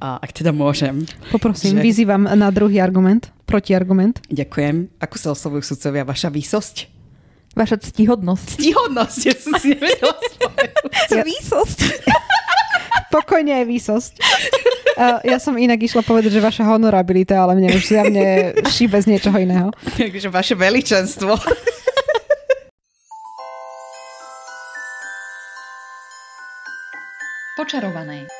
ak teda môžem. Poprosím, že... vyzývam na druhý argument, protiargument. Ďakujem. Ako sa oslovujú sudcovia? Vaša výsosť? Vaša ctihodnosť. Ctihodnosť, ja som si nevedela ja... Výsosť. Pokojne aj výsosť. Uh, ja som inak išla povedať, že vaša honorabilita, ale mne už zjavne šíbe z niečoho iného. Takže vaše veličenstvo. Počarované.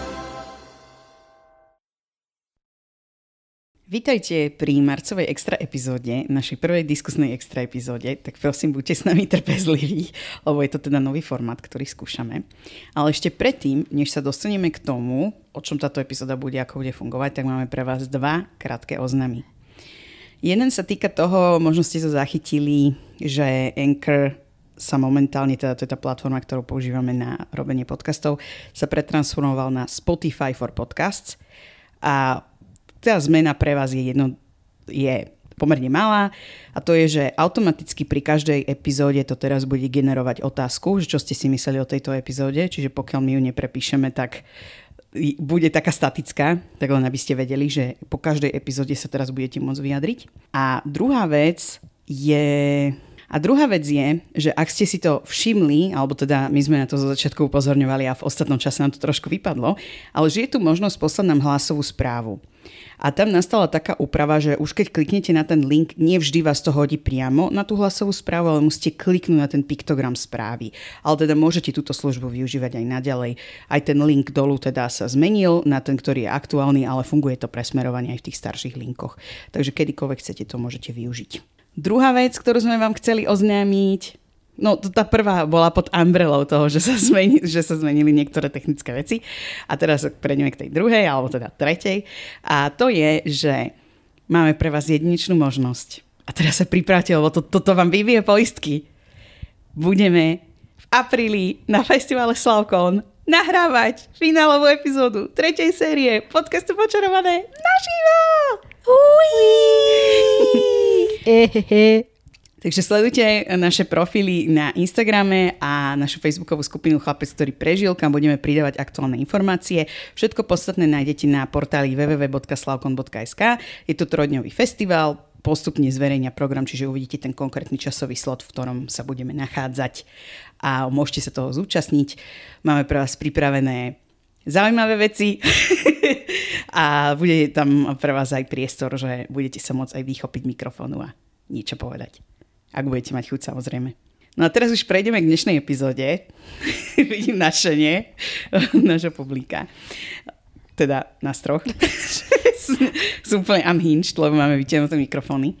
Vítajte pri marcovej extra epizóde, našej prvej diskusnej extra epizóde, tak prosím, buďte s nami trpezliví, lebo je to teda nový formát, ktorý skúšame. Ale ešte predtým, než sa dostaneme k tomu, o čom táto epizóda bude, ako bude fungovať, tak máme pre vás dva krátke oznamy. Jeden sa týka toho, možno ste to zachytili, že Anchor sa momentálne, teda to je tá platforma, ktorú používame na robenie podcastov, sa pretransformoval na Spotify for Podcasts a tá zmena pre vás je, jedno, je pomerne malá a to je, že automaticky pri každej epizóde to teraz bude generovať otázku, že čo ste si mysleli o tejto epizóde, čiže pokiaľ my ju neprepíšeme, tak bude taká statická, tak len aby ste vedeli, že po každej epizóde sa teraz budete môcť vyjadriť. A druhá vec je a druhá vec je, že ak ste si to všimli, alebo teda my sme na to zo začiatku upozorňovali a v ostatnom čase nám to trošku vypadlo, ale že je tu možnosť poslať nám hlasovú správu. A tam nastala taká úprava, že už keď kliknete na ten link, nie vždy vás to hodí priamo na tú hlasovú správu, ale musíte kliknúť na ten piktogram správy. Ale teda môžete túto službu využívať aj naďalej. Aj ten link dolu teda sa zmenil na ten, ktorý je aktuálny, ale funguje to presmerovanie aj v tých starších linkoch. Takže kedykoľvek chcete, to môžete využiť. Druhá vec, ktorú sme vám chceli oznámiť, No, tá prvá bola pod umbrelou toho, že sa, zmeni, že sa zmenili niektoré technické veci. A teraz prejdeme k tej druhej, alebo teda tretej. A to je, že máme pre vás jedinečnú možnosť. A teraz sa pripravte, lebo to, toto vám vyvie poistky. Budeme v apríli na festivale Slavkon nahrávať finálovú epizódu tretej série podcastu Počarované naživo! Uí! Takže sledujte naše profily na Instagrame a našu facebookovú skupinu Chlapec, ktorý prežil, kam budeme pridávať aktuálne informácie. Všetko podstatné nájdete na portáli www.slavkon.sk. Je to trojdňový festival, postupne zverejnia program, čiže uvidíte ten konkrétny časový slot, v ktorom sa budeme nachádzať a môžete sa toho zúčastniť. Máme pre vás pripravené zaujímavé veci a bude tam pre vás aj priestor, že budete sa môcť aj vychopiť mikrofónu a niečo povedať. Ak budete mať chuť, samozrejme. No a teraz už prejdeme k dnešnej epizóde. Vidím našenie nášho publika. Teda na troch. Sú úplne unhinged, lebo máme vytiahnuté mikrofóny.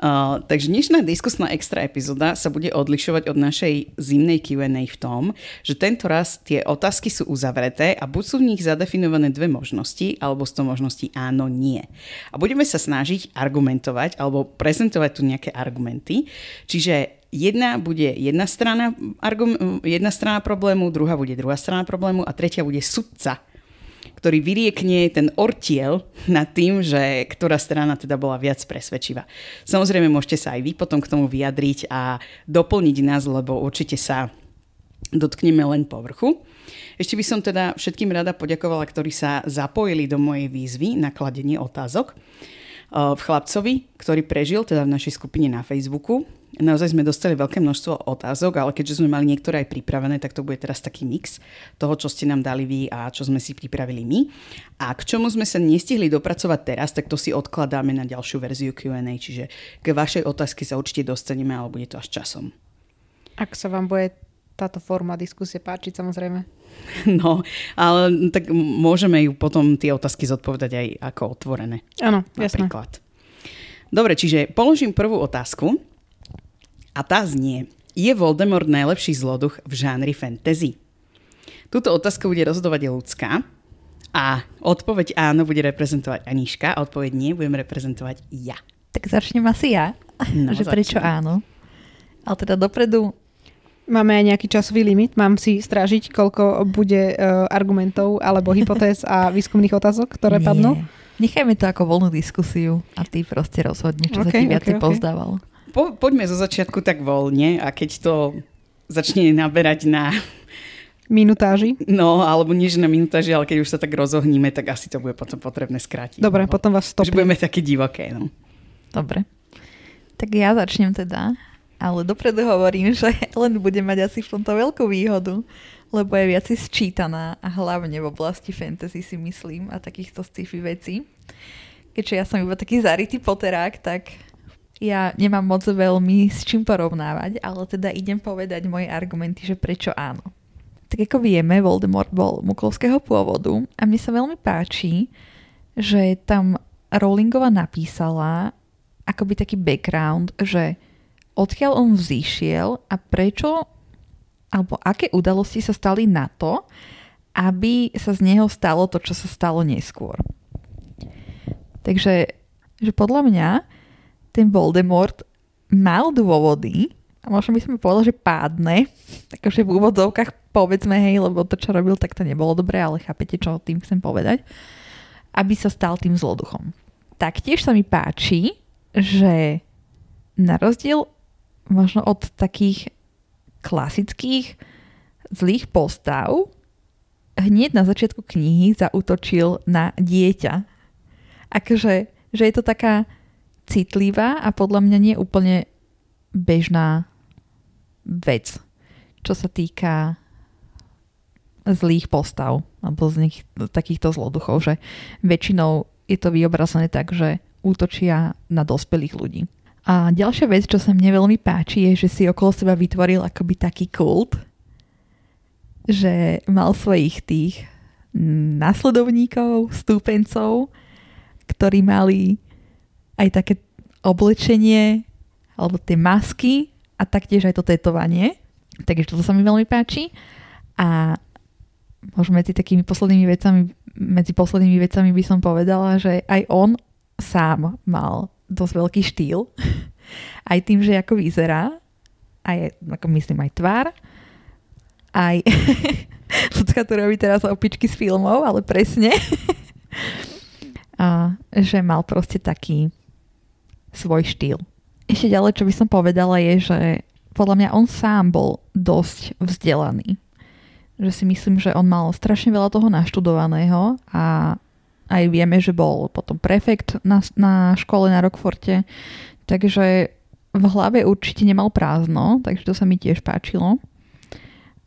Uh, takže dnešná diskusná extra epizóda sa bude odlišovať od našej zimnej Q&A v tom, že tento raz tie otázky sú uzavreté a buď sú v nich zadefinované dve možnosti, alebo z toho možnosti áno, nie. A budeme sa snažiť argumentovať alebo prezentovať tu nejaké argumenty. Čiže jedna bude jedna strana, argum, jedna strana problému, druhá bude druhá strana problému a tretia bude sudca ktorý vyriekne ten ortiel nad tým, že ktorá strana teda bola viac presvedčivá. Samozrejme, môžete sa aj vy potom k tomu vyjadriť a doplniť nás, lebo určite sa dotkneme len povrchu. Ešte by som teda všetkým rada poďakovala, ktorí sa zapojili do mojej výzvy na kladenie otázok v chlapcovi, ktorý prežil teda v našej skupine na Facebooku. Naozaj sme dostali veľké množstvo otázok, ale keďže sme mali niektoré aj pripravené, tak to bude teraz taký mix toho, čo ste nám dali vy a čo sme si pripravili my. A k čomu sme sa nestihli dopracovať teraz, tak to si odkladáme na ďalšiu verziu Q&A, čiže k vašej otázke sa určite dostaneme, ale bude to až časom. Ak sa vám bude táto forma diskusie páčiť, samozrejme. No, ale tak môžeme ju potom tie otázky zodpovedať aj ako otvorené. Áno, jasné. Dobre, čiže položím prvú otázku a tá znie. Je Voldemort najlepší zloduch v žánri fantasy? Túto otázku bude rozhodovať ľudská a odpoveď áno bude reprezentovať Aniška a odpoveď nie budem reprezentovať ja. Tak začnem asi ja, no, že začnem. prečo áno. Ale teda dopredu Máme aj nejaký časový limit? Mám si strážiť, koľko bude uh, argumentov alebo hypotéz a výskumných otázok, ktoré Nie. padnú? Nechajme to ako voľnú diskusiu a ty proste rozhodneš, čo Ok, sa ti viacej ok. pozdával. Po, poďme zo začiatku tak voľne a keď to začne naberať na, Minutáži? no, alebo nie že na minutáži, ale keď už sa tak rozohníme, tak asi to bude potom potrebné skrátiť. Dobre, lebo potom vás stopím. budeme také divoké, no. Dobre. Tak ja začnem teda, ale dopredu hovorím, že len bude mať asi v tomto veľkú výhodu, lebo je viac sčítaná a hlavne v oblasti fantasy si myslím a takýchto sci-fi vecí. Keďže ja som iba taký zarytý poterák, tak ja nemám moc veľmi s čím porovnávať, ale teda idem povedať moje argumenty, že prečo áno. Tak ako vieme, Voldemort bol muklovského pôvodu a mne sa veľmi páči, že tam Rowlingova napísala akoby taký background, že odkiaľ on vzýšiel a prečo alebo aké udalosti sa stali na to, aby sa z neho stalo to, čo sa stalo neskôr. Takže že podľa mňa ten Voldemort mal dôvody, a možno by sme povedali, že pádne, takže v úvodzovkách povedzme, hej, lebo to, čo robil, tak to nebolo dobré, ale chápete, čo tým chcem povedať, aby sa stal tým zloduchom. Taktiež sa mi páči, že na rozdiel možno od takých klasických zlých postav, hneď na začiatku knihy zautočil na dieťa. Akože, že je to taká citlivá a podľa mňa nie úplne bežná vec, čo sa týka zlých postav alebo z nich takýchto zloduchov, že väčšinou je to vyobrazené tak, že útočia na dospelých ľudí. A ďalšia vec, čo sa mne veľmi páči, je, že si okolo seba vytvoril akoby taký kult, že mal svojich tých nasledovníkov, stúpencov, ktorí mali aj také oblečenie alebo tie masky a taktiež aj to tetovanie. Takže toto sa mi veľmi páči. A možno medzi takými poslednými vecami, medzi poslednými vecami by som povedala, že aj on sám mal dosť veľký štýl. Aj tým, že ako vyzerá, aj, ako myslím aj tvár, aj ľudská tu robí teraz opičky z filmov, ale presne. A že mal proste taký svoj štýl. Ešte ďalej, čo by som povedala, je, že podľa mňa on sám bol dosť vzdelaný. Že si myslím, že on mal strašne veľa toho naštudovaného a aj vieme, že bol potom prefekt na, na škole na Rockforte, takže v hlave určite nemal prázdno, takže to sa mi tiež páčilo.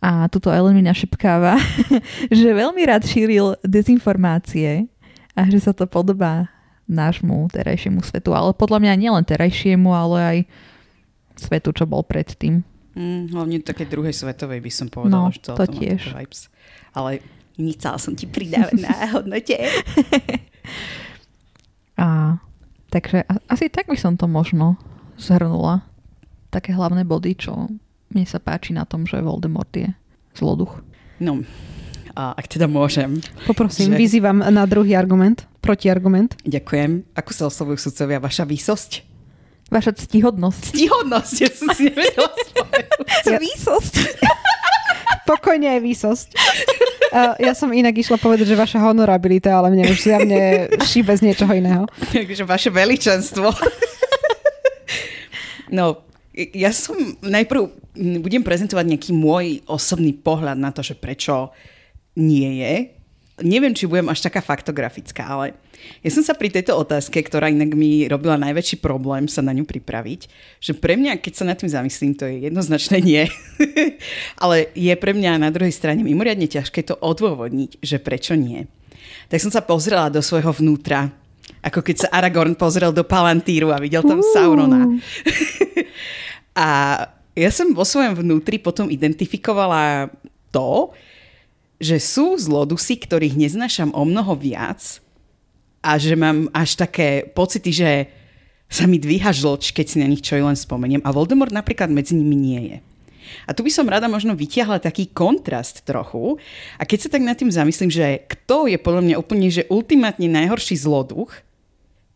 A tuto Ellen mi našepkáva, že veľmi rád šíril dezinformácie a že sa to podobá nášmu terajšiemu svetu. Ale podľa mňa nielen terajšiemu, ale aj svetu, čo bol predtým. Mm, hlavne také druhej svetovej by som povedala, No, že to má tiež. Vibes. Ale nechala som ti pridávať na hodnote. A, takže asi tak by som to možno zhrnula. Také hlavné body, čo mne sa páči na tom, že Voldemort je zloduch. No, ak teda môžem, Poprosím, Že- vyzývam na druhý argument, protiargument. ďakujem. Ako sa oslovujú sudcovia? Vaša výsosť? Vaša ctihodnosť. Ctihodnosť, ja som si nevedela. Ja- Výsosť. Pokojne aj výsosť. Uh, ja som inak išla povedať, že vaša honorabilita, ale mne už zjavne šíbe z niečoho iného. Takže vaše veličenstvo. No, ja som najprv budem prezentovať nejaký môj osobný pohľad na to, že prečo nie je. Neviem, či budem až taká faktografická, ale ja som sa pri tejto otázke, ktorá inak mi robila najväčší problém sa na ňu pripraviť, že pre mňa, keď sa nad tým zamyslím, to je jednoznačné nie. ale je pre mňa na druhej strane mimoriadne ťažké to odôvodniť, že prečo nie. Tak som sa pozrela do svojho vnútra, ako keď sa Aragorn pozrel do Palantíru a videl tam Saurona. a ja som vo svojom vnútri potom identifikovala to, že sú zlodusy, ktorých neznášam o mnoho viac a že mám až také pocity, že sa mi dvíha žlč, keď si na nich čo len spomeniem. A Voldemort napríklad medzi nimi nie je. A tu by som rada možno vytiahla taký kontrast trochu. A keď sa tak nad tým zamyslím, že kto je podľa mňa úplne že ultimátne najhorší zloduch,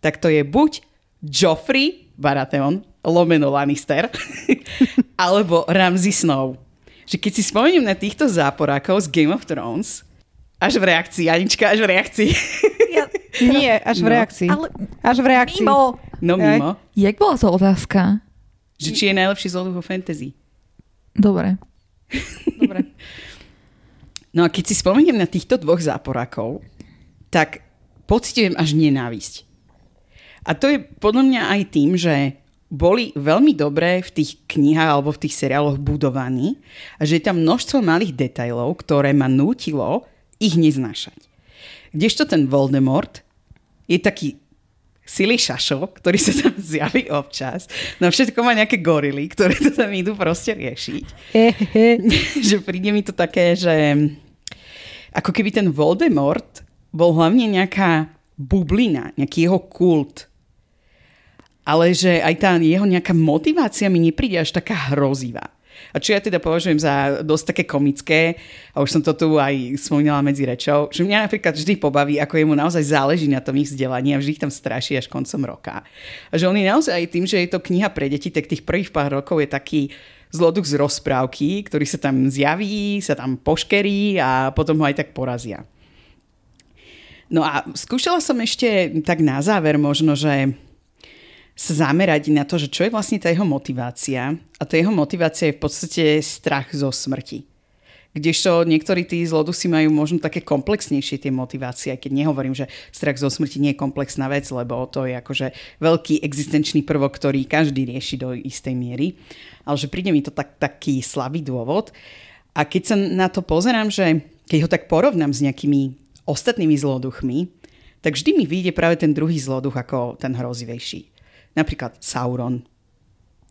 tak to je buď Joffrey Baratheon, lomeno Lannister, alebo Ramsay Snow. Že keď si spomeniem na týchto záporákov z Game of Thrones, až v reakcii, Anička, až v reakcii. Ja, Nie, až v No. reakcii. ale Až v reakcii. mimo. No mimo. Jak bola to otázka? Že či je najlepší zloduch vo fantasy. Dobre. Dobre. No a keď si spomeniem na týchto dvoch záporákov, tak pocitujem až nenávisť. A to je podľa mňa aj tým, že boli veľmi dobré v tých knihách alebo v tých seriáloch budovaní a že je tam množstvo malých detajlov, ktoré ma nútilo ich neznášať. Kdežto ten Voldemort je taký silý šašo, ktorý sa tam zjaví občas. No všetko má nejaké gorily, ktoré to tam idú proste riešiť. Že príde mi to také, že ako keby ten Voldemort bol hlavne nejaká bublina, nejaký jeho kult. Ale že aj tá jeho nejaká motivácia mi nepríde až taká hrozivá. A čo ja teda považujem za dosť také komické, a už som to tu aj spomínala medzi rečou, že mňa napríklad vždy pobaví, ako jemu naozaj záleží na tom ich vzdelaní a vždy ich tam straší až koncom roka. A že on je naozaj aj tým, že je to kniha pre deti, tak tých prvých pár rokov je taký zloduch z rozprávky, ktorý sa tam zjaví, sa tam poškerí a potom ho aj tak porazia. No a skúšala som ešte tak na záver možno, že sa zamerať na to, že čo je vlastne tá jeho motivácia. A tá jeho motivácia je v podstate strach zo smrti. Kdežto niektorí tí zlodusy majú možno také komplexnejšie tie motivácie, keď nehovorím, že strach zo smrti nie je komplexná vec, lebo to je akože veľký existenčný prvok, ktorý každý rieši do istej miery. Ale že príde mi to tak, taký slabý dôvod. A keď sa na to pozerám, že keď ho tak porovnám s nejakými ostatnými zloduchmi, tak vždy mi vyjde práve ten druhý zloduch ako ten hrozivejší. Napríklad Sauron,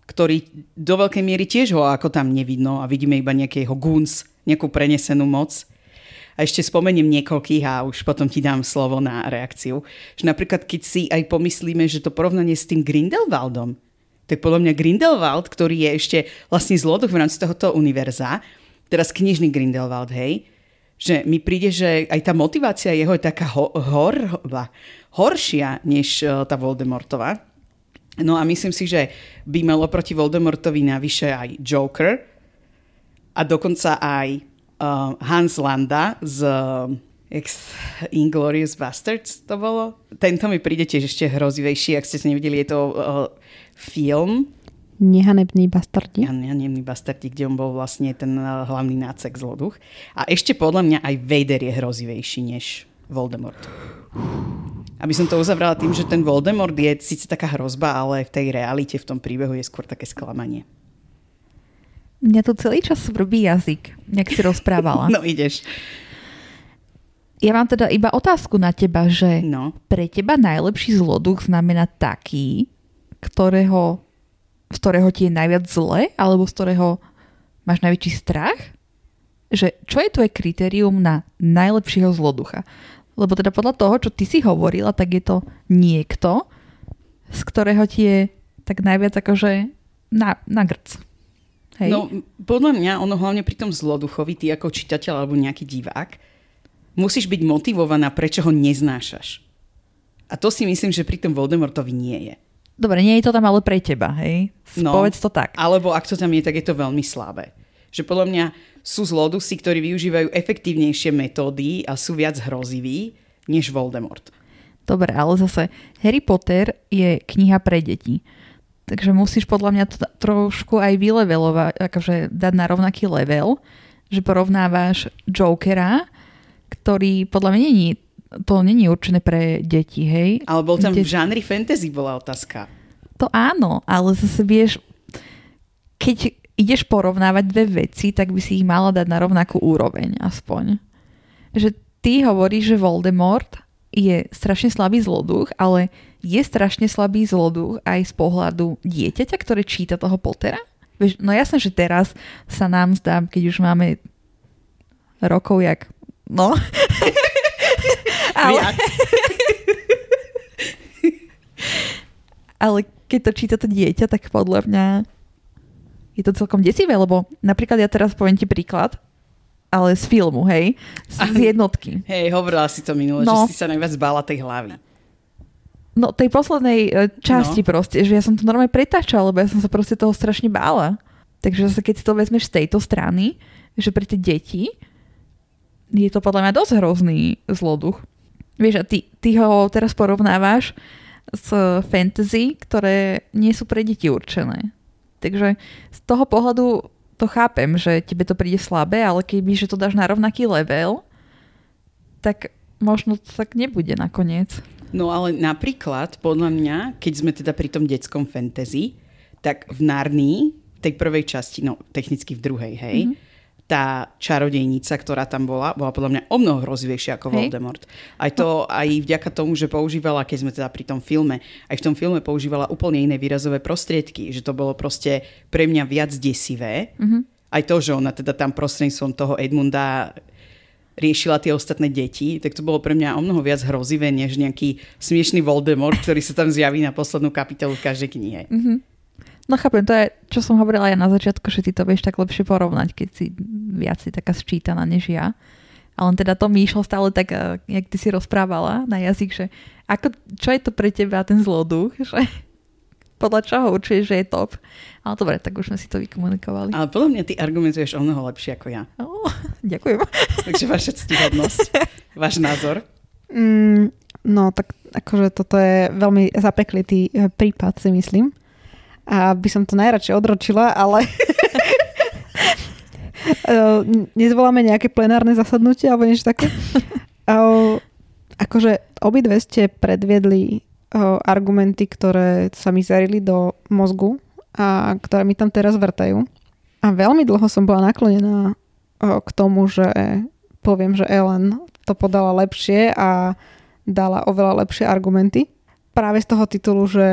ktorý do veľkej miery tiež ho ako tam nevidno a vidíme iba nejaký jeho guns, nejakú prenesenú moc. A ešte spomeniem niekoľkých a už potom ti dám slovo na reakciu. Že napríklad, keď si aj pomyslíme, že to porovnanie s tým Grindelwaldom, tak podľa mňa Grindelwald, ktorý je ešte vlastne zloduch v rámci tohoto univerza, teraz knižný Grindelwald, hej, že mi príde, že aj tá motivácia jeho je taká ho- hor- horšia než eh, tá Voldemortová. No a myslím si, že by mal oproti Voldemortovi navyše aj Joker a dokonca aj uh, Hans Landa z ex Inglorious Bastards to bolo. Tento mi príde tiež ešte hrozivejší, ak ste to nevideli, je to uh, film Nehanebný bastardi. neviem, Bastardi, kde on bol vlastne ten uh, hlavný nácek zloduch. A ešte podľa mňa aj Vader je hrozivejší než Voldemort. Aby som to uzavrala tým, že ten Voldemort je síce taká hrozba, ale v tej realite, v tom príbehu je skôr také sklamanie. Mňa tu celý čas svrbí jazyk, jak si rozprávala. No ideš. Ja mám teda iba otázku na teba, že No. pre teba najlepší zloduch znamená taký, ktorého, z ktorého ti je najviac zle, alebo z ktorého máš najväčší strach? Že čo je tvoje kritérium na najlepšieho zloducha? Lebo teda podľa toho, čo ty si hovorila, tak je to niekto, z ktorého ti je tak najviac akože na, na grc. Hej? No, podľa mňa, ono hlavne pri tom zloduchovi, ty ako čitateľ alebo nejaký divák, musíš byť motivovaná, prečo ho neznášaš. A to si myslím, že pri tom Voldemortovi nie je. Dobre, nie je to tam ale pre teba, hej? No. Povedz to tak. Alebo ak to tam je, tak je to veľmi slabé. Že podľa mňa sú zlodusy, ktorí využívajú efektívnejšie metódy a sú viac hroziví než Voldemort. Dobre, ale zase Harry Potter je kniha pre deti. Takže musíš podľa mňa to trošku aj vylevelovať, akože dať na rovnaký level, že porovnávaš Jokera, ktorý podľa mňa není, to není určené pre deti, hej? Ale bol tam Kde- v žánri fantasy bola otázka. To áno, ale zase vieš, keď ideš porovnávať dve veci, tak by si ich mala dať na rovnakú úroveň aspoň. Že ty hovoríš, že Voldemort je strašne slabý zloduch, ale je strašne slabý zloduch aj z pohľadu dieťaťa, ktoré číta toho Pottera? Vieš, no jasné, že teraz sa nám zdá, keď už máme rokov jak... No. ale, ale keď to číta to dieťa, tak podľa mňa je to celkom desivé, lebo napríklad ja teraz poviem ti príklad, ale z filmu, hej, z, z jednotky. Hej, hovorila si to minule, No. že si sa najviac bála tej hlavy. No tej poslednej e, časti No. proste, že ja som to normálne pretáčala, lebo ja som sa proste toho strašne bála. Takže zase keď si to vezmeš z tejto strany, že pre tie deti je to podľa mňa dosť hrozný zloduch. Vieš, a ty, ty ho teraz porovnávaš s fantasy, ktoré nie sú pre deti určené. Takže z toho pohľadu to chápem, že tebe to príde slabé, ale keby že to dáš na rovnaký level, tak možno to tak nebude nakoniec. No ale napríklad, podľa mňa, keď sme teda pri tom detskom fantasy, tak v Narnii, tej prvej časti, no technicky v druhej, hej, mm-hmm tá čarodejnica, ktorá tam bola, bola podľa mňa o mnoho hrozivejšia ako Hej. Voldemort. Aj to, aj vďaka tomu, že používala, keď sme teda pri tom filme, aj v tom filme používala úplne iné výrazové prostriedky, že to bolo proste pre mňa viac desivé. Mm-hmm. Aj to, že ona teda tam prostredníctvom toho Edmunda riešila tie ostatné deti, tak to bolo pre mňa o mnoho viac hrozivé, než nejaký smiešný Voldemort, ktorý sa tam zjaví na poslednú kapitolu v každej knihe. Mm-hmm. No chápem, to je, čo som hovorila ja na začiatku, že ty to vieš tak lepšie porovnať, keď si viac si taká sčítaná než ja. Ale teda to mi išlo stále tak, eh, jak ty si rozprávala na jazyk, že ako, čo je to pre teba ten zloduch, že podľa čoho určuješ, že je top. Ale dobre, tak už sme si to vykomunikovali. Ale podľa mňa ty argumentuješ o mnoho lepšie ako ja. Oh, ďakujem. Takže vaša ctihodnosť, váš názor. Mm, no, tak akože toto je veľmi zapeklitý eh, prípad, si myslím a by som to najradšej odročila, ale nezvoláme nejaké plenárne zasadnutie alebo niečo také. akože obidve ste predviedli argumenty, ktoré sa mi zarili do mozgu a ktoré mi tam teraz vrtajú. A veľmi dlho som bola naklonená k tomu, že poviem, že Ellen to podala lepšie a dala oveľa lepšie argumenty. Práve z toho titulu, že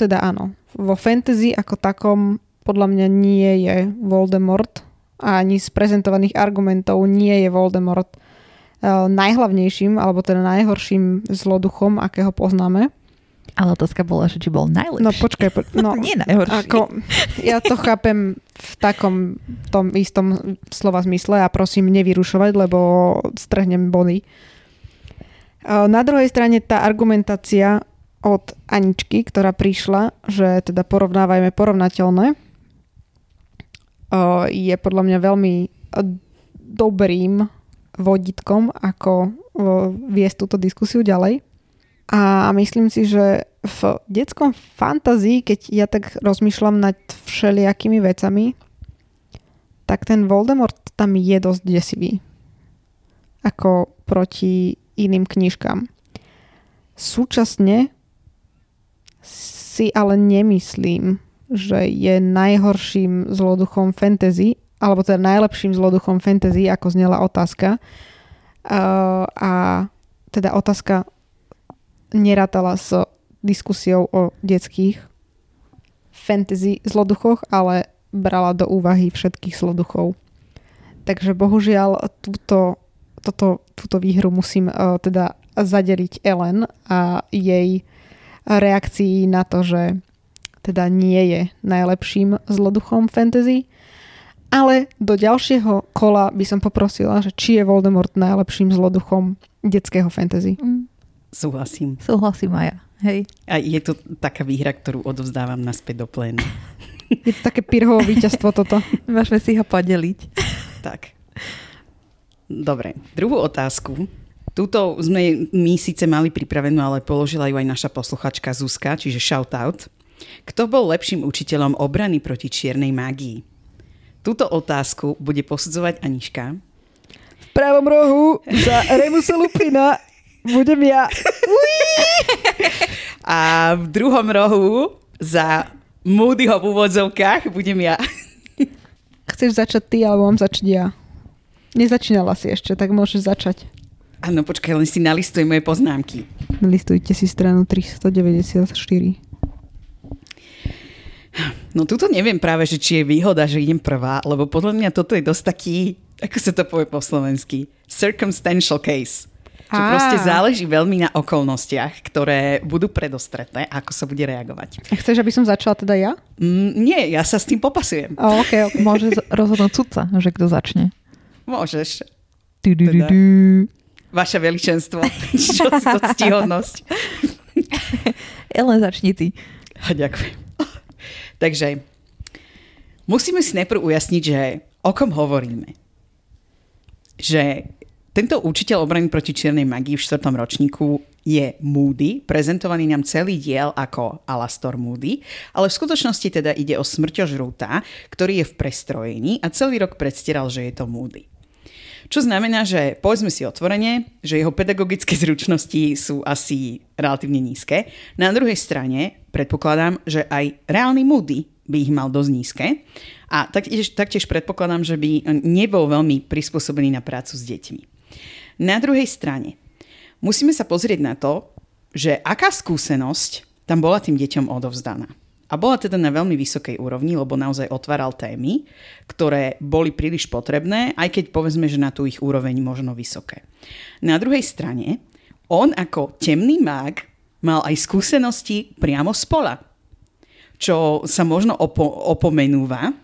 teda áno, vo fantasy ako takom podľa mňa nie je Voldemort a ani z prezentovaných argumentov nie je Voldemort uh, najhlavnejším alebo teda najhorším zloduchom, akého poznáme. Ale otázka bola, že či bol najlepší. No počkaj, po, no, nie najhorší. Ako, ja to chápem v takom tom istom slova zmysle a prosím nevyrušovať, lebo strhnem body. Na druhej strane tá argumentácia od Aničky, ktorá prišla, že teda porovnávajme porovnateľné, je podľa mňa veľmi dobrým vodítkom, ako viesť túto diskusiu ďalej. A myslím si, že v detskom fantazii, keď ja tak rozmýšľam nad všelijakými vecami, tak ten Voldemort tam je dosť desivý. Ako proti iným knižkám. Súčasne si ale nemyslím, že je najhorším zloduchom fantasy, alebo teda najlepším zloduchom fantasy, ako znela otázka. Uh, a teda otázka nerátala s diskusiou o detských fantasy zloduchoch, ale brala do úvahy všetkých zloduchov. Takže bohužiaľ túto, toto, túto výhru musím uh, teda zadeliť Ellen a jej reakcií na to, že teda nie je najlepším zloduchom fantasy. Ale do ďalšieho kola by som poprosila, že či je Voldemort najlepším zloduchom detského fantasy. Mm. Súhlasím. Súhlasím aj ja. Hej. A je to taká výhra, ktorú odovzdávam naspäť do plénu. Je to také pirhovo víťazstvo toto. Môžeme si ho podeliť. Tak. Dobre, druhú otázku Túto sme my síce mali pripravenú, ale položila ju aj naša posluchačka Zuzka, čiže shout out. Kto bol lepším učiteľom obrany proti čiernej mágii? Túto otázku bude posudzovať Aniška. V pravom rohu za Remusa Lupina budem ja. A v druhom rohu za Moodyho v úvodzovkách budem ja. Chceš začať ty, alebo mám začať ja? Nezačínala si ešte, tak môžeš začať. Áno, počkaj, len si nalistuj moje poznámky. Listujte si stranu 394. No tuto neviem práve, že či je výhoda, že idem prvá, lebo podľa mňa toto je dosť taký, ako sa to povie po slovensky, circumstantial case. Že Á. proste záleží veľmi na okolnostiach, ktoré budú predostretné, ako sa bude reagovať. A chceš, aby som začala teda ja? Mm, nie, ja sa s tým popasujem. Oh, okay, okay. Môže rozhodnúť sudca, že kto začne. Môžeš. Du, Vaše veličenstvo. Čo to ctihodnosť. Ellen, začni ty. Ďakujem. Takže, musíme si najprv ujasniť, že o kom hovoríme. Že tento učiteľ obrany proti čiernej magii v štvrtom ročníku je Moody, prezentovaný nám celý diel ako Alastor Moody, ale v skutočnosti teda ide o smrťožrúta, ktorý je v prestrojení a celý rok predstieral, že je to Moody. Čo znamená, že povedzme si otvorene, že jeho pedagogické zručnosti sú asi relatívne nízke. Na druhej strane predpokladám, že aj reálny Moody by ich mal dosť nízke. A taktiež, taktiež predpokladám, že by nebol veľmi prispôsobený na prácu s deťmi. Na druhej strane, musíme sa pozrieť na to, že aká skúsenosť tam bola tým deťom odovzdaná. A bola teda na veľmi vysokej úrovni, lebo naozaj otváral témy, ktoré boli príliš potrebné, aj keď povedzme, že na tú ich úroveň možno vysoké. Na druhej strane, on ako temný mág mal aj skúsenosti priamo z pola, čo sa možno opo- opomenúva,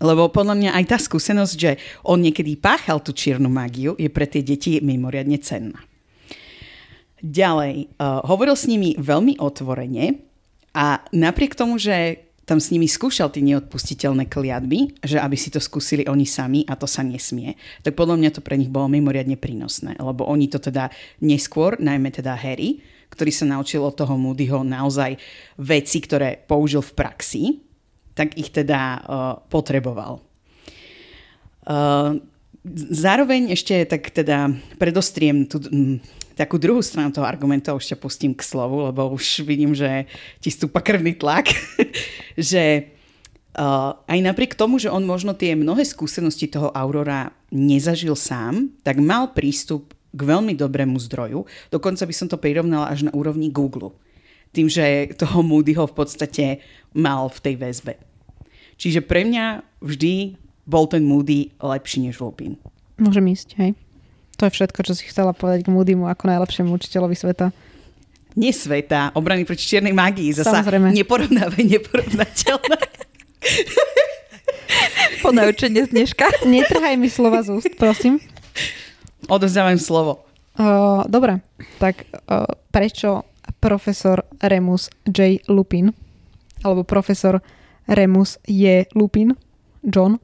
lebo podľa mňa aj tá skúsenosť, že on niekedy páchal tú čiernu mágiu, je pre tie deti mimoriadne cenná. Ďalej, uh, hovoril s nimi veľmi otvorene a napriek tomu, že tam s nimi skúšal tie neodpustiteľné kliatby, že aby si to skúsili oni sami a to sa nesmie, tak podľa mňa to pre nich bolo mimoriadne prínosné, lebo oni to teda neskôr, najmä teda Harry, ktorý sa naučil od toho Moodyho naozaj veci, ktoré použil v praxi, tak ich teda uh, potreboval. Uh, zároveň ešte tak teda predostriem tú m, takú druhú stranu toho argumentu, už ťa pustím k slovu, lebo už vidím, že ti stúpa krvný tlak, že uh, aj napriek tomu, že on možno tie mnohé skúsenosti toho Aurora nezažil sám, tak mal prístup k veľmi dobrému zdroju. Dokonca by som to prirovnala až na úrovni Google. Tým, že toho Moodyho v podstate mal v tej väzbe. Čiže pre mňa vždy bol ten Moody lepší než Lupin. Môžem ísť, hej. To je všetko, čo si chcela povedať k Moodymu ako najlepšiemu učiteľovi sveta. Nie sveta, obrany proti čiernej mágii. Zasa Samozrejme. neporovnávaj neporovnateľné. Ponaučenie z dneška. Netrhaj mi slova z úst, prosím. Odozdávam slovo. Uh, Dobre, tak uh, prečo profesor Remus J. Lupin alebo profesor Remus je Lupin, John,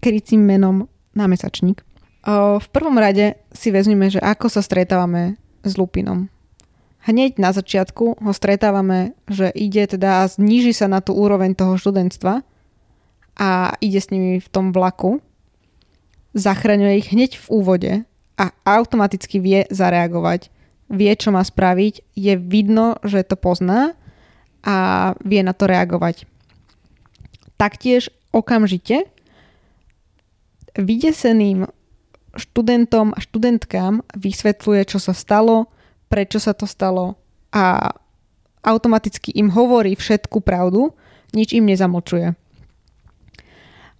krycím menom na mesačník. V prvom rade si vezmeme, že ako sa stretávame s Lupinom. Hneď na začiatku ho stretávame, že ide teda a zníži sa na tú úroveň toho študentstva a ide s nimi v tom vlaku, zachraňuje ich hneď v úvode a automaticky vie zareagovať. Vie, čo má spraviť, je vidno, že to pozná a vie na to reagovať taktiež okamžite vydeseným študentom a študentkám vysvetľuje, čo sa stalo, prečo sa to stalo a automaticky im hovorí všetku pravdu, nič im nezamlčuje.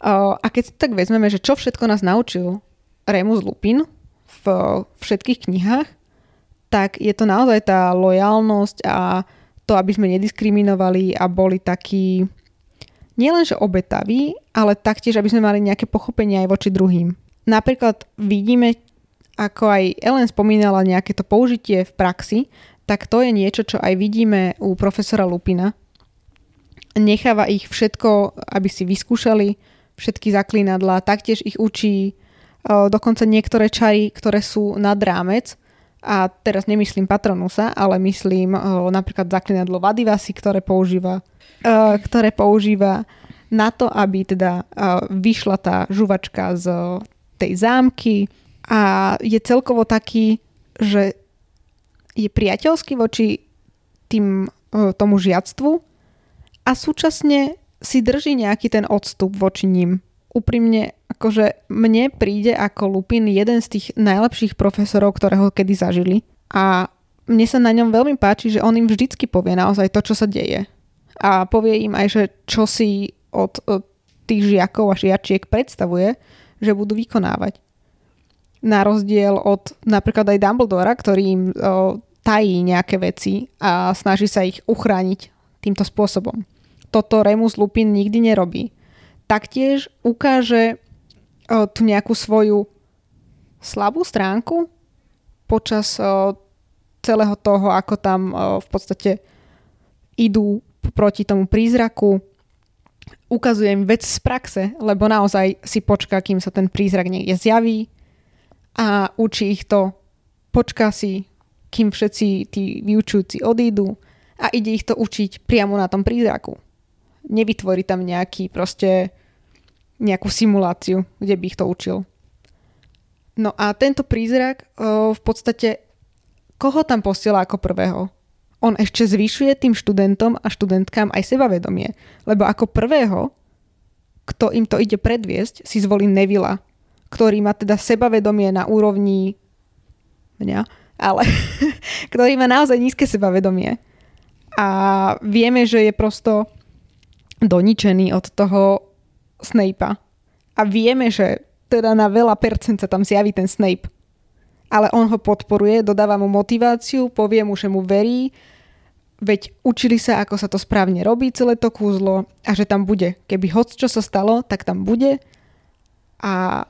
A keď si tak vezmeme, že čo všetko nás naučil Remus Lupin v všetkých knihách, tak je to naozaj tá lojalnosť a to, aby sme nediskriminovali a boli takí nielenže obetaví, ale taktiež, aby sme mali nejaké pochopenie aj voči druhým. Napríklad vidíme, ako aj Ellen spomínala nejaké to použitie v praxi, tak to je niečo, čo aj vidíme u profesora Lupina. Necháva ich všetko, aby si vyskúšali všetky zaklínadla, taktiež ich učí dokonca niektoré čary, ktoré sú nad rámec, a teraz nemyslím Patronusa, ale myslím napríklad zaklinadlo Vadivasi, ktoré používa Eh, ktoré používa na to, aby teda vyšla tá žuvačka z tej zámky a je celkovo taký, že je priateľský voči tým, eh, tomu žiactvu a súčasne si drží nejaký ten odstup voči ním. Úprimne, akože mne príde ako Lupin jeden z tých najlepších profesorov, ktorého kedy zažili. A mne sa na ňom veľmi páči, že on im vždycky povie naozaj to, čo sa deje. A povie im aj, že čo si od, od tých žiakov a žiačiek predstavuje, že budú vykonávať. Na rozdiel od napríklad aj Dumbledora, ktorý im o, tají nejaké veci a snaží sa ich uchrániť týmto spôsobom. Toto Remus Lupin nikdy nerobí. Taktiež ukáže o, tu nejakú svoju slabú stránku počas o, celého toho, ako tam o, v podstate idú proti tomu prízraku ukazujem vec z praxe, lebo naozaj si počká, kým sa ten prízrak niekde zjaví a učí ich to, počká si, kým všetci tí vyučujúci odídu a ide ich to učiť priamo na tom prízraku. Nevytvorí tam nejaký proste nejakú simuláciu, kde by ich to učil. No a tento prízrak o, v podstate koho tam posiela ako prvého? On ešte zvyšuje tým študentom a študentkám aj sebavedomie, lebo ako prvého, kto im to ide predviesť, si zvolí Nevila, ktorý má teda sebavedomie na úrovni mňa, ale ktorý má naozaj nízke sebavedomie. A vieme, že je prosto doničený od toho Snape'a. A vieme, že teda na veľa percent sa tam zjaví ten Snape. Ale on ho podporuje, dodáva mu motiváciu, povie mu, že mu verí, veď učili sa, ako sa to správne robí, celé to kúzlo a že tam bude. Keby hoc čo sa stalo, tak tam bude a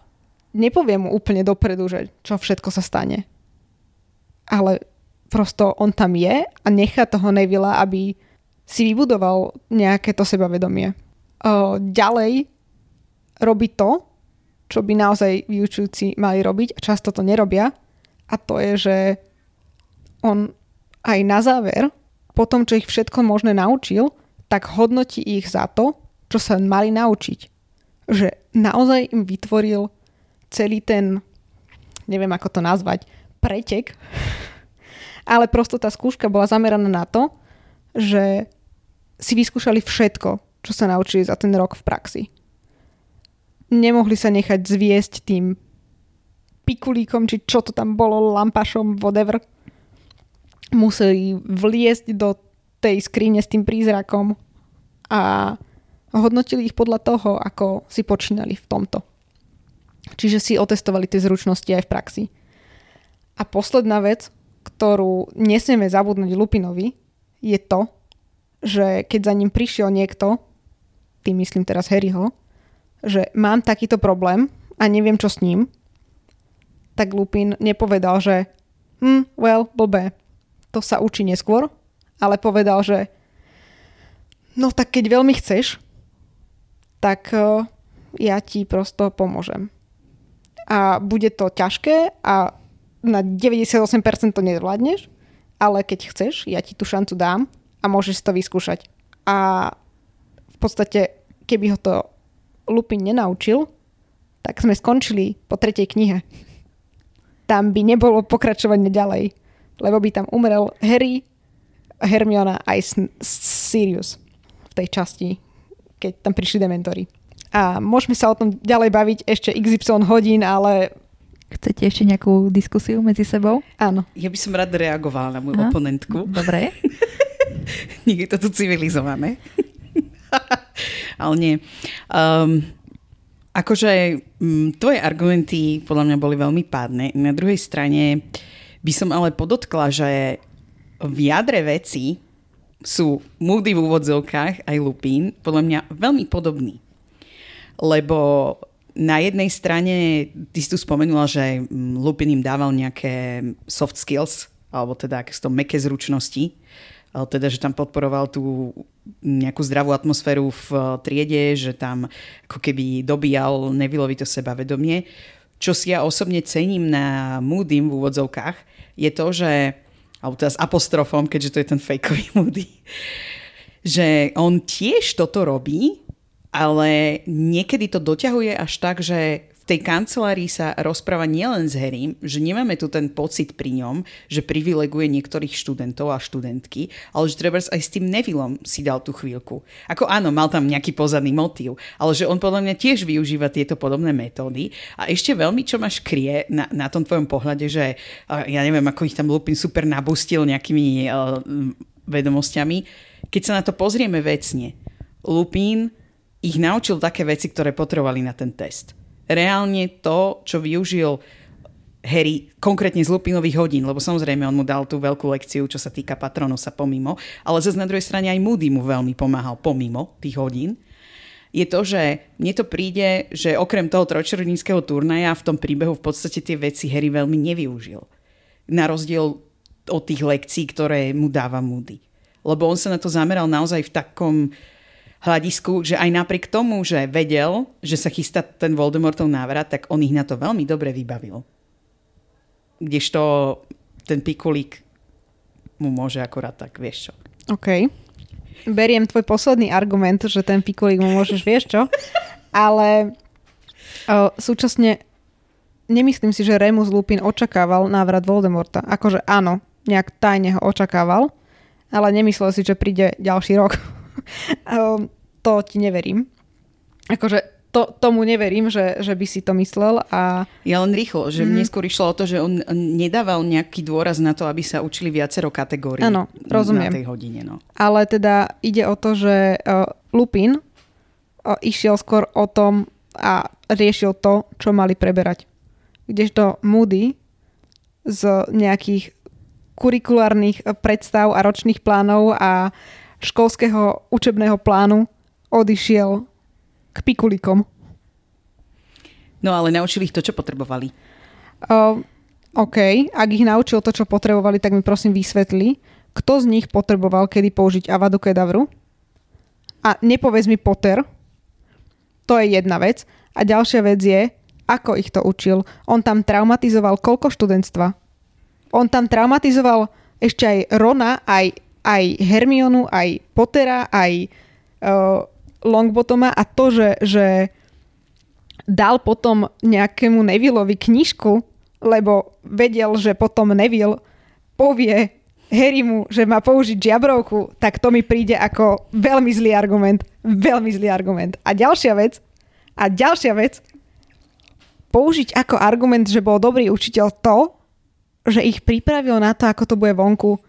nepovie mu úplne dopredu, že čo všetko sa stane. Ale prosto on tam je a nechá toho Nevila, aby si vybudoval nejaké to sebavedomie. O, ďalej robí to, čo by naozaj vyučujúci mali robiť a často to nerobia a to je, že on aj na záver po tom, čo ich všetko možné naučil, tak hodnotí ich za to, čo sa mali naučiť. Že naozaj im vytvoril celý ten, neviem ako to nazvať, pretek, ale prosto tá skúška bola zameraná na to, že si vyskúšali všetko, čo sa naučili za ten rok v praxi. Nemohli sa nechať zviesť tým pikulíkom, či čo to tam bolo, lampašom, whatever museli vliesť do tej skrine s tým prízrakom a hodnotili ich podľa toho, ako si počínali v tomto. Čiže si otestovali tie zručnosti aj v praxi. A posledná vec, ktorú nesmieme zabudnúť Lupinovi, je to, že keď za ním prišiel niekto, tým myslím teraz Harryho, že mám takýto problém a neviem, čo s ním, tak Lupin nepovedal, že hm, well, blbé, to sa učí neskôr, ale povedal, že no tak keď veľmi chceš, tak uh, ja ti prosto pomôžem. A bude to ťažké a na 98% to nezvládneš, ale keď chceš, ja ti tú šancu dám a môžeš to vyskúšať. A v podstate, keby ho to Lupin nenaučil, tak sme skončili po tretej knihe. Tam by nebolo pokračovanie ďalej lebo by tam umrel Harry, Hermiona aj Sirius v tej časti, keď tam prišli dementory. A môžeme sa o tom ďalej baviť ešte XY hodín, ale... Chcete ešte nejakú diskusiu medzi sebou? Áno. Ja by som rád reagovala na moju Aha. oponentku. Dobre. Nie je to tu civilizované. ale nie. Um, akože m, tvoje argumenty podľa mňa boli veľmi pádne. Na druhej strane by som ale podotkla, že v jadre veci sú Moody v úvodzovkách aj Lupín podľa mňa veľmi podobný. Lebo na jednej strane, ty si tu spomenula, že Lupin im dával nejaké soft skills, alebo teda aké sú to meké zručnosti, teda, že tam podporoval tú nejakú zdravú atmosféru v triede, že tam ako keby dobíjal Nevilovi to sebavedomie. Čo si ja osobne cením na Moodym v úvodzovkách, je to, že, alebo teda s apostrofom, keďže to je ten fejkový Moody, že on tiež toto robí, ale niekedy to doťahuje až tak, že tej kancelárii sa rozpráva nielen s Harrym, že nemáme tu ten pocit pri ňom, že privileguje niektorých študentov a študentky, ale že treba aj s tým Nevillom si dal tú chvíľku. Ako áno, mal tam nejaký pozadný motív, ale že on podľa mňa tiež využíva tieto podobné metódy a ešte veľmi čo máš krie na, na tom tvojom pohľade, že ja neviem, ako ich tam Lupin super nabustil nejakými uh, vedomosťami. Keď sa na to pozrieme vecne, Lupin ich naučil také veci, ktoré potrebovali na ten test reálne to, čo využil Harry konkrétne z Lupinových hodín, lebo samozrejme on mu dal tú veľkú lekciu, čo sa týka Patronosa pomimo, ale zase na druhej strane aj Moody mu veľmi pomáhal pomimo tých hodín, je to, že mne to príde, že okrem toho trojčarodníckého turnaja v tom príbehu v podstate tie veci Harry veľmi nevyužil. Na rozdiel od tých lekcií, ktoré mu dáva Moody. Lebo on sa na to zameral naozaj v takom hľadisku, že aj napriek tomu, že vedel, že sa chystá ten Voldemortov návrat, tak on ich na to veľmi dobre vybavil. Kdežto ten pikulík mu môže akorát tak, vieš čo. OK. Beriem tvoj posledný argument, že ten pikulík mu môžeš, vieš čo? Ale o, súčasne nemyslím si, že Remus Lupin očakával návrat Voldemorta. Akože áno, nejak tajne ho očakával, ale nemyslel si, že príde ďalší rok. to ti neverím. Akože to, tomu neverím, že, že by si to myslel. A... Ja len rýchlo, že mm. mne skôr išlo o to, že on nedával nejaký dôraz na to, aby sa učili viacero kategórií ano, rozumiem. na tej hodine. No. Ale teda ide o to, že uh, Lupin uh, išiel skôr o tom a riešil to, čo mali preberať. Kdežto Moody z nejakých kurikulárnych predstav a ročných plánov a školského učebného plánu odišiel k pikulikom. No ale naučili ich to, čo potrebovali. Uh, OK, ak ich naučil to, čo potrebovali, tak mi prosím vysvetli, kto z nich potreboval kedy použiť Avadu Kedavru. A nepovedz mi Potter. To je jedna vec. A ďalšia vec je, ako ich to učil. On tam traumatizoval koľko študentstva? On tam traumatizoval ešte aj Rona, aj, aj Hermionu, aj Pottera, aj uh, Longbotoma a to, že, že dal potom nejakému Nevillovi knižku, lebo vedel, že potom Neville povie Harrymu, že má použiť žiabrovku, tak to mi príde ako veľmi zlý argument. Veľmi zlý argument. A ďalšia vec, a ďalšia vec, použiť ako argument, že bol dobrý učiteľ to, že ich pripravil na to, ako to bude vonku.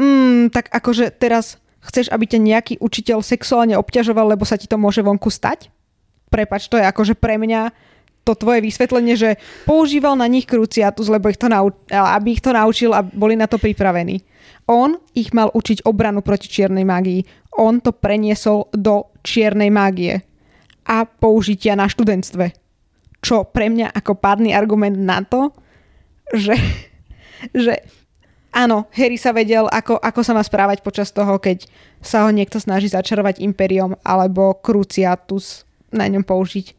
Mm, tak akože teraz Chceš, aby ťa nejaký učiteľ sexuálne obťažoval, lebo sa ti to môže vonku stať? Prepač, to je akože pre mňa to tvoje vysvetlenie, že používal na nich kruciatus, lebo ich to nau- aby ich to naučil a boli na to pripravení. On ich mal učiť obranu proti čiernej mágii. On to preniesol do čiernej mágie a použitia na študentstve. Čo pre mňa ako pádny argument na to, že, že áno, Harry sa vedel, ako, ako sa má správať počas toho, keď sa ho niekto snaží začarovať Imperium alebo Cruciatus na ňom použiť.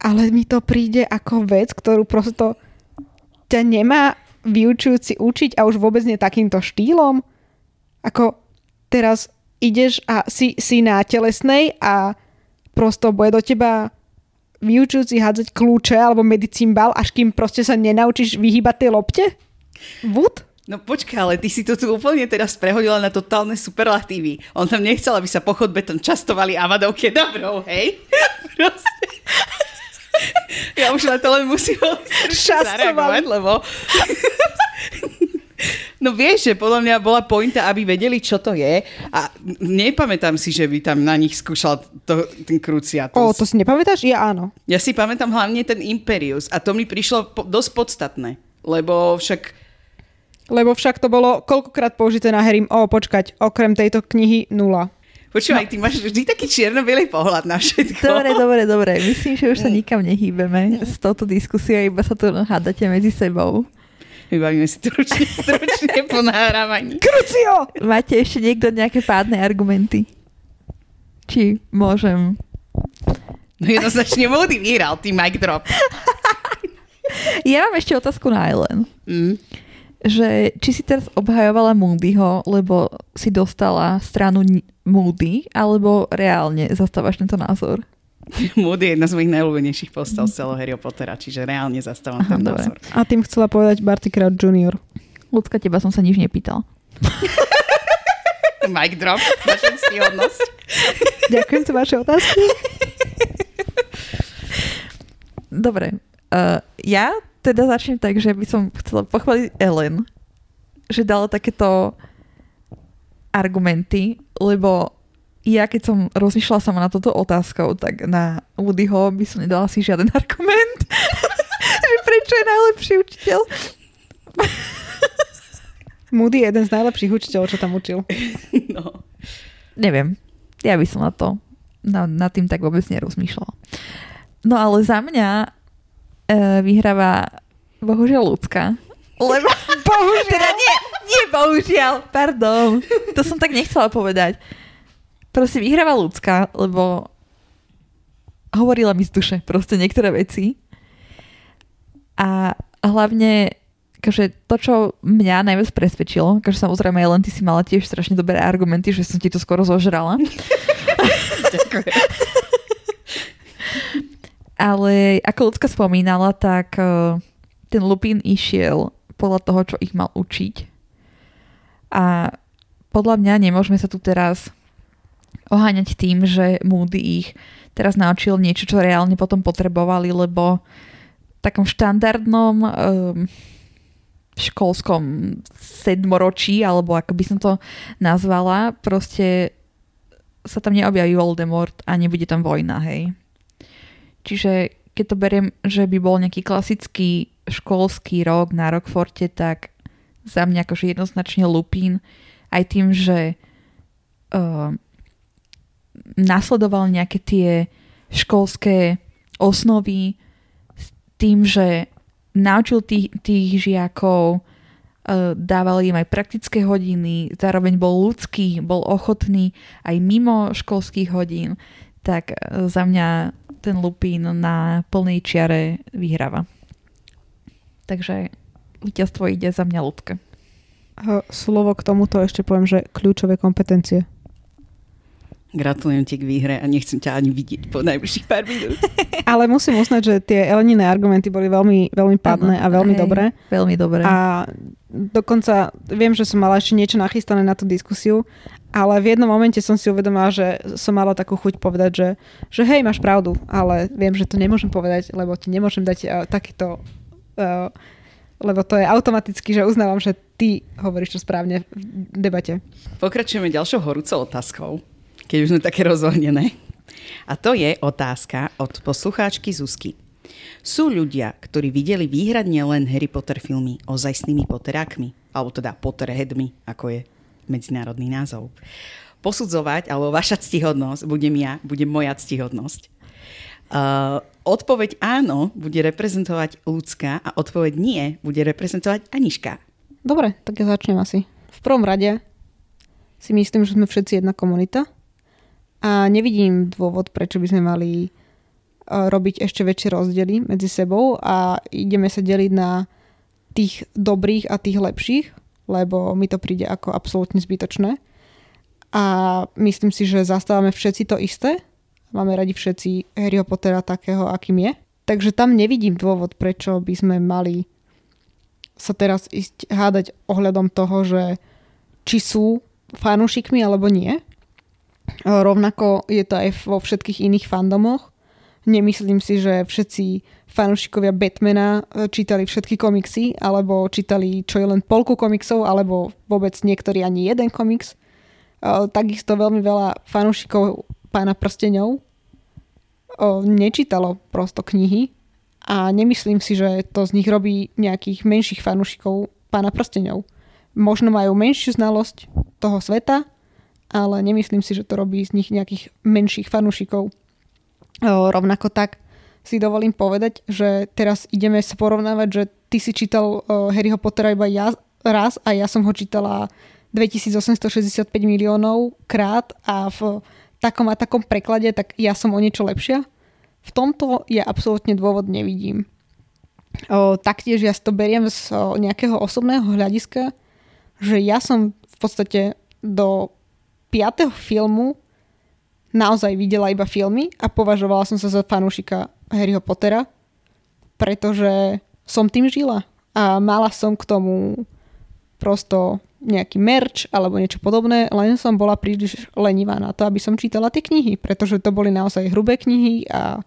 Ale mi to príde ako vec, ktorú prosto ťa nemá vyučujúci učiť a už vôbec nie takýmto štýlom. Ako teraz ideš a si, si na telesnej a prosto bude do teba vyučujúci hádzať kľúče alebo medicín bal, až kým proste sa nenaučíš vyhýbať tej lopte? Wood? No počkaj, ale ty si to tu úplne teraz prehodila na totálne superlatívy. On tam nechcel, aby sa po chodbe tam častovali avadovke dobrou, hej? Proste. Ja už na to len musím zareagovať, lebo... No vieš, že podľa mňa bola pointa, aby vedeli, čo to je a nepamätám si, že by tam na nich skúšal to, ten kruciatus. O, to si nepamätáš? Ja áno. Ja si pamätám hlavne ten Imperius a to mi prišlo po, dosť podstatné, lebo však lebo však to bolo koľkokrát použité na Harrym. O, počkať, okrem tejto knihy nula. Počúvaj, no. ty máš vždy taký čierno pohľad na všetko. Dobre, dobre, dobre. Myslím, že už sa nikam nehýbeme s touto diskusiou, iba sa tu hádate medzi sebou. Vybavíme si stručne, stručne po nahrávaní. Krucio! Máte ešte niekto nejaké pádne argumenty? Či môžem? No jednoznačne Moody vyhral, tým mic drop. ja mám ešte otázku na Ellen. Mm že či si teraz obhajovala Moodyho, lebo si dostala stranu Moody, alebo reálne zastávaš tento názor? Moody je jedna z mojich najľúbenejších postav z celého Harry Pottera, čiže reálne zastávam Aha, ten názor. A tým chcela povedať Barty Crouch Jr. Ľudka, teba som sa nič nepýtal. Mic drop, vaša hodnosť. Ďakujem za vaše otázky. Dobre. Uh, ja teda začnem tak, že by som chcela pochváliť Ellen, že dala takéto argumenty, lebo ja keď som rozmýšľala sama na toto otázkou, tak na Woodyho by som nedala si žiaden argument, že prečo je najlepší učiteľ. Moody je jeden z najlepších učiteľov, čo tam učil. No. Neviem. Ja by som na to na, nad tým tak vôbec nerozmýšľala. No ale za mňa uh, vyhráva bohužiaľ ľudská. Lebo... bohužiaľ. Teda nie, nie bohužiaľ, pardon. To som tak nechcela povedať. proste vyhráva ľudská, lebo hovorila mi z duše proste niektoré veci. A hlavne akože to, čo mňa najviac presvedčilo, akože samozrejme len ty si mala tiež strašne dobré argumenty, že som ti to skoro zožrala. Ďakujem. Ale ako ľudská spomínala, tak uh, ten Lupin išiel podľa toho, čo ich mal učiť. A podľa mňa nemôžeme sa tu teraz oháňať tým, že Moody ich teraz naučil niečo, čo reálne potom potrebovali, lebo v takom štandardnom um, školskom sedmoročí, alebo ako by som to nazvala, proste sa tam neobjaví Voldemort a nebude tam vojna, hej. Čiže keď to beriem, že by bol nejaký klasický školský rok na Rockforte, tak za mňa akože jednoznačne Lupín. Aj tým, že uh, nasledoval nejaké tie školské osnovy s tým, že naučil tých, tých žiakov, uh, dával im aj praktické hodiny, zároveň bol ľudský, bol ochotný aj mimo školských hodín, tak uh, za mňa ten Lupín na plnej čiare vyhráva. Takže víťazstvo ide za mňa ľudka. Slovo k tomuto ešte poviem, že kľúčové kompetencie. Gratulujem ti k výhre a nechcem ťa ani vidieť po najbližších pár minút. Ale musím uznať, že tie Eleniné argumenty boli veľmi, veľmi padné a veľmi hej, dobré. Veľmi dobré. A dokonca viem, že som mala ešte niečo nachystané na tú diskusiu, ale v jednom momente som si uvedomila, že som mala takú chuť povedať, že, že hej, máš pravdu, ale viem, že to nemôžem povedať, lebo ti nemôžem dať uh, takýto... Uh, lebo to je automaticky, že uznávam, že ty hovoríš to správne v debate. Pokračujeme ďalšou horúcou otázkou, keď už sme také rozhodnené. A to je otázka od poslucháčky Zuzky. Sú ľudia, ktorí videli výhradne len Harry Potter filmy o zajstnými Potterákmi, alebo teda Potterheadmi, ako je medzinárodný názov. Posudzovať, alebo vaša ctihodnosť, budem ja, bude moja ctihodnosť. Uh, odpoveď áno bude reprezentovať ľudská a odpoveď nie bude reprezentovať Aniška. Dobre, tak ja začnem asi. V prvom rade si myslím, že sme všetci jedna komunita a nevidím dôvod, prečo by sme mali uh, robiť ešte väčšie rozdiely medzi sebou a ideme sa deliť na tých dobrých a tých lepších lebo mi to príde ako absolútne zbytočné. A myslím si, že zastávame všetci to isté. Máme radi všetci Harryho Pottera takého, akým je. Takže tam nevidím dôvod, prečo by sme mali sa teraz ísť hádať ohľadom toho, že či sú fanúšikmi alebo nie. Rovnako je to aj vo všetkých iných fandomoch. Nemyslím si, že všetci fanúšikovia Batmana e, čítali všetky komiksy, alebo čítali čo je len polku komiksov, alebo vôbec niektorí ani jeden komiks. E, takisto veľmi veľa fanúšikov pána prsteňov e, nečítalo prosto knihy a nemyslím si, že to z nich robí nejakých menších fanúšikov pána prsteňov. Možno majú menšiu znalosť toho sveta, ale nemyslím si, že to robí z nich nejakých menších fanúšikov Rovnako tak si dovolím povedať, že teraz ideme sa porovnávať, že ty si čítal Harryho Pottera iba ja raz a ja som ho čítala 2865 miliónov krát a v takom a takom preklade, tak ja som o niečo lepšia. V tomto ja absolútne dôvod nevidím. O, taktiež ja to beriem z o, nejakého osobného hľadiska, že ja som v podstate do 5. filmu naozaj videla iba filmy a považovala som sa za fanúšika Harryho Pottera, pretože som tým žila a mala som k tomu prosto nejaký merch alebo niečo podobné, len som bola príliš lenivá na to, aby som čítala tie knihy, pretože to boli naozaj hrubé knihy a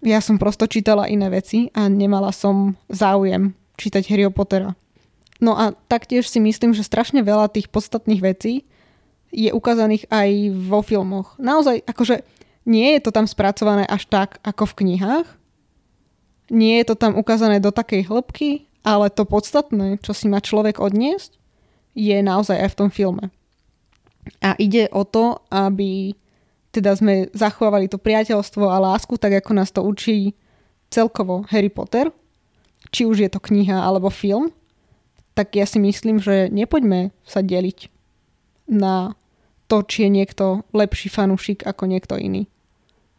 ja som prosto čítala iné veci a nemala som záujem čítať Harryho Pottera. No a taktiež si myslím, že strašne veľa tých podstatných vecí je ukázaných aj vo filmoch. Naozaj, akože nie je to tam spracované až tak, ako v knihách. Nie je to tam ukázané do takej hĺbky, ale to podstatné, čo si má človek odniesť, je naozaj aj v tom filme. A ide o to, aby teda sme zachovávali to priateľstvo a lásku, tak ako nás to učí celkovo Harry Potter, či už je to kniha alebo film, tak ja si myslím, že nepoďme sa deliť na to, či je niekto lepší fanúšik ako niekto iný.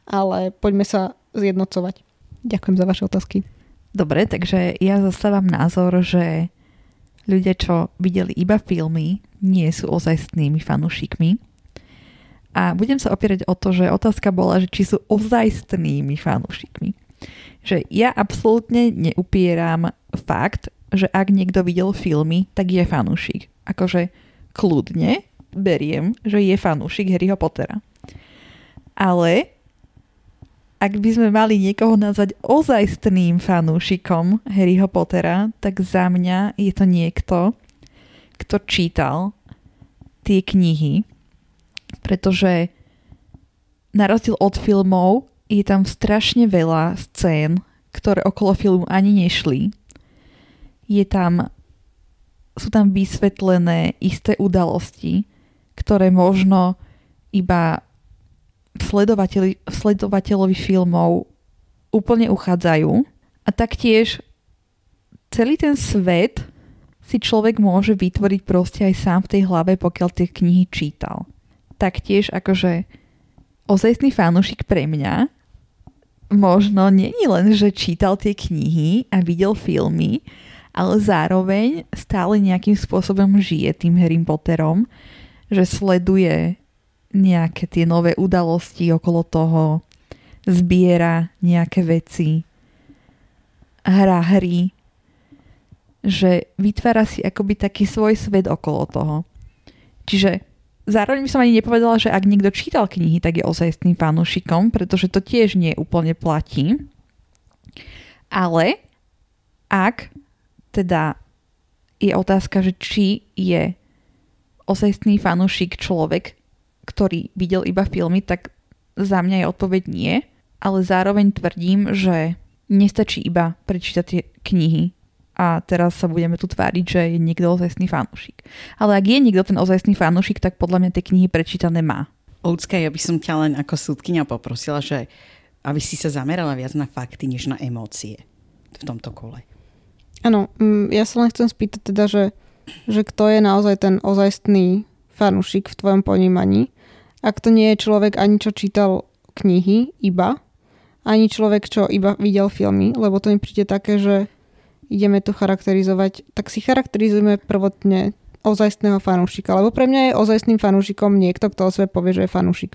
Ale poďme sa zjednocovať. Ďakujem za vaše otázky. Dobre, takže ja zastávam názor, že ľudia, čo videli iba filmy, nie sú ozajstnými fanúšikmi. A budem sa opierať o to, že otázka bola, že či sú ozajstnými fanúšikmi. Že ja absolútne neupieram fakt, že ak niekto videl filmy, tak je fanúšik. Akože kľudne beriem, že je fanúšik Harryho Pottera. Ale ak by sme mali niekoho nazvať ozajstným fanúšikom Harryho Pottera, tak za mňa je to niekto, kto čítal tie knihy, pretože na rozdiel od filmov je tam strašne veľa scén, ktoré okolo filmu ani nešli. Je tam, sú tam vysvetlené isté udalosti, ktoré možno iba sledovateľi, sledovateľovi filmov úplne uchádzajú. A taktiež celý ten svet si človek môže vytvoriť proste aj sám v tej hlave, pokiaľ tie knihy čítal. Taktiež akože ozajstný fanúšik pre mňa možno není len, že čítal tie knihy a videl filmy, ale zároveň stále nejakým spôsobom žije tým Harry Potterom, že sleduje nejaké tie nové udalosti okolo toho, zbiera nejaké veci, hrá hry, že vytvára si akoby taký svoj svet okolo toho. Čiže zároveň by som ani nepovedala, že ak niekto čítal knihy, tak je ozajstným fanúšikom, pretože to tiež nie úplne platí. Ale ak teda je otázka, že či je ozajstný fanúšik človek, ktorý videl iba filmy, tak za mňa je odpoveď nie, ale zároveň tvrdím, že nestačí iba prečítať tie knihy a teraz sa budeme tu tváriť, že je niekto ozajstný fanúšik. Ale ak je niekto ten ozajstný fanúšik, tak podľa mňa tie knihy prečítané má. Ľudská, ja by som ťa len ako súdkynia poprosila, že aby si sa zamerala viac na fakty, než na emócie v tomto kole. Áno, mm, ja sa len chcem spýtať teda, že, že kto je naozaj ten ozajstný fanúšik v tvojom ponímaní ak to nie je človek ani čo čítal knihy iba, ani človek, čo iba videl filmy, lebo to mi príde také, že ideme tu charakterizovať, tak si charakterizujeme prvotne ozajstného fanúšika, lebo pre mňa je ozajstným fanúšikom niekto, kto o sebe povie, že je fanúšik.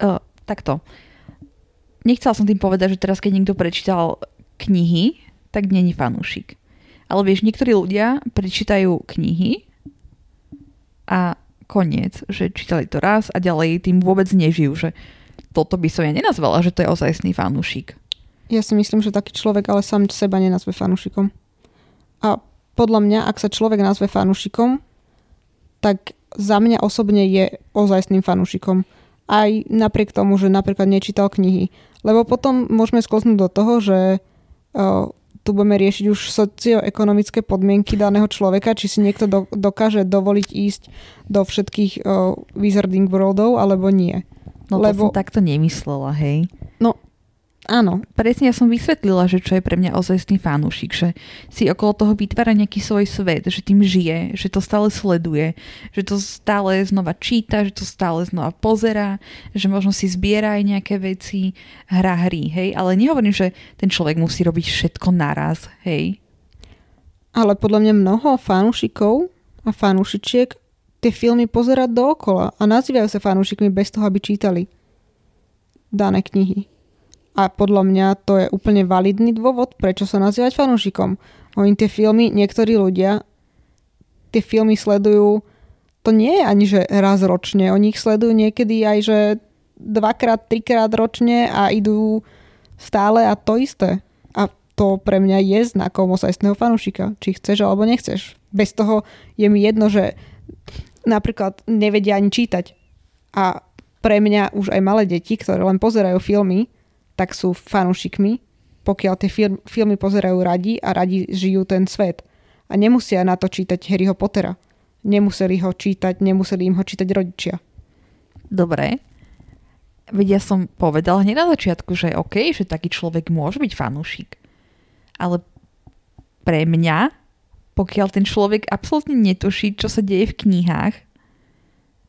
Uh, takto. Nechcela som tým povedať, že teraz keď niekto prečítal knihy, tak není fanúšik. Ale vieš, niektorí ľudia prečítajú knihy a koniec, že čítali to raz a ďalej tým vôbec nežijú, že toto by som ja nenazvala, že to je ozajstný fanúšik. Ja si myslím, že taký človek ale sám seba nenazve fanúšikom. A podľa mňa, ak sa človek nazve fanúšikom, tak za mňa osobne je ozajstným fanúšikom. Aj napriek tomu, že napríklad nečítal knihy. Lebo potom môžeme skloznúť do toho, že tu budeme riešiť už socioekonomické podmienky daného človeka, či si niekto do, dokáže dovoliť ísť do všetkých uh, Wizarding Worldov, alebo nie. No to Lebo... som takto nemyslela, hej. No, Áno. Presne ja som vysvetlila, že čo je pre mňa ozajstný fanúšik, že si okolo toho vytvára nejaký svoj svet, že tým žije, že to stále sleduje, že to stále znova číta, že to stále znova pozera, že možno si zbiera aj nejaké veci, hrá hry, hej, ale nehovorím, že ten človek musí robiť všetko naraz, hej. Ale podľa mňa mnoho fanúšikov a fanúšičiek tie filmy pozerať dookola a nazývajú sa fanúšikmi bez toho, aby čítali dané knihy. A podľa mňa to je úplne validný dôvod, prečo sa nazývať fanúšikom. Oni tie filmy, niektorí ľudia tie filmy sledujú, to nie je ani že raz ročne, oni ich sledujú niekedy aj že dvakrát, trikrát ročne a idú stále a to isté. A to pre mňa je znakom osajstného fanúšika, či chceš alebo nechceš. Bez toho je mi jedno, že napríklad nevedia ani čítať. A pre mňa už aj malé deti, ktoré len pozerajú filmy, tak sú fanúšikmi, pokiaľ tie film, filmy pozerajú radi a radi žijú ten svet. A nemusia na to čítať Harryho Pottera. Nemuseli ho čítať, nemuseli im ho čítať rodičia. Dobre. Veď ja som povedal hneď na začiatku, že OK, že taký človek môže byť fanúšik. Ale pre mňa, pokiaľ ten človek absolútne netuší, čo sa deje v knihách,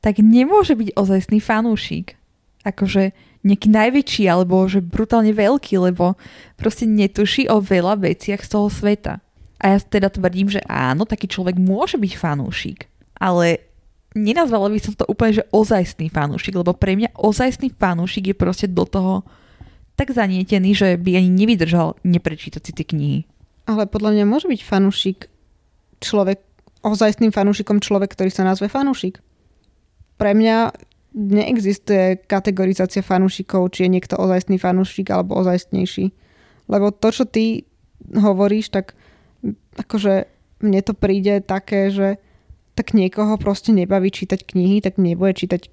tak nemôže byť ozajstný fanúšik. Akože nejaký najväčší alebo že brutálne veľký, lebo proste netuší o veľa veciach z toho sveta. A ja teda tvrdím, že áno, taký človek môže byť fanúšik, ale nenazvala by som to úplne, že ozajstný fanúšik, lebo pre mňa ozajstný fanúšik je proste do toho tak zanietený, že by ani nevydržal neprečítať si tie knihy. Ale podľa mňa môže byť fanúšik človek, ozajstným fanúšikom človek, ktorý sa nazve fanúšik. Pre mňa neexistuje kategorizácia fanúšikov, či je niekto ozajstný fanúšik alebo ozajstnejší. Lebo to, čo ty hovoríš, tak akože mne to príde také, že tak niekoho proste nebaví čítať knihy, tak nebude čítať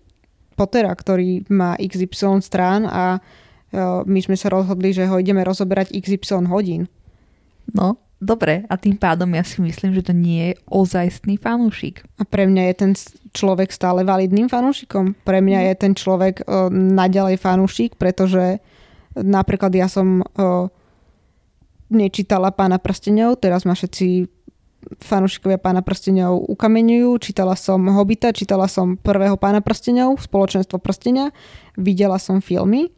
Pottera, ktorý má XY strán a my sme sa rozhodli, že ho ideme rozoberať XY hodín. No, dobre. A tým pádom ja si myslím, že to nie je ozajstný fanúšik. A pre mňa je ten človek stále validným fanúšikom. Pre mňa no. je ten človek uh, naďalej fanúšik, pretože napríklad ja som uh, nečítala Pána prstenov, teraz ma všetci fanúšikovia Pána prstenov ukameňujú. Čítala som Hobita, čítala som prvého Pána prstenov, Spoločenstvo prstenia, videla som filmy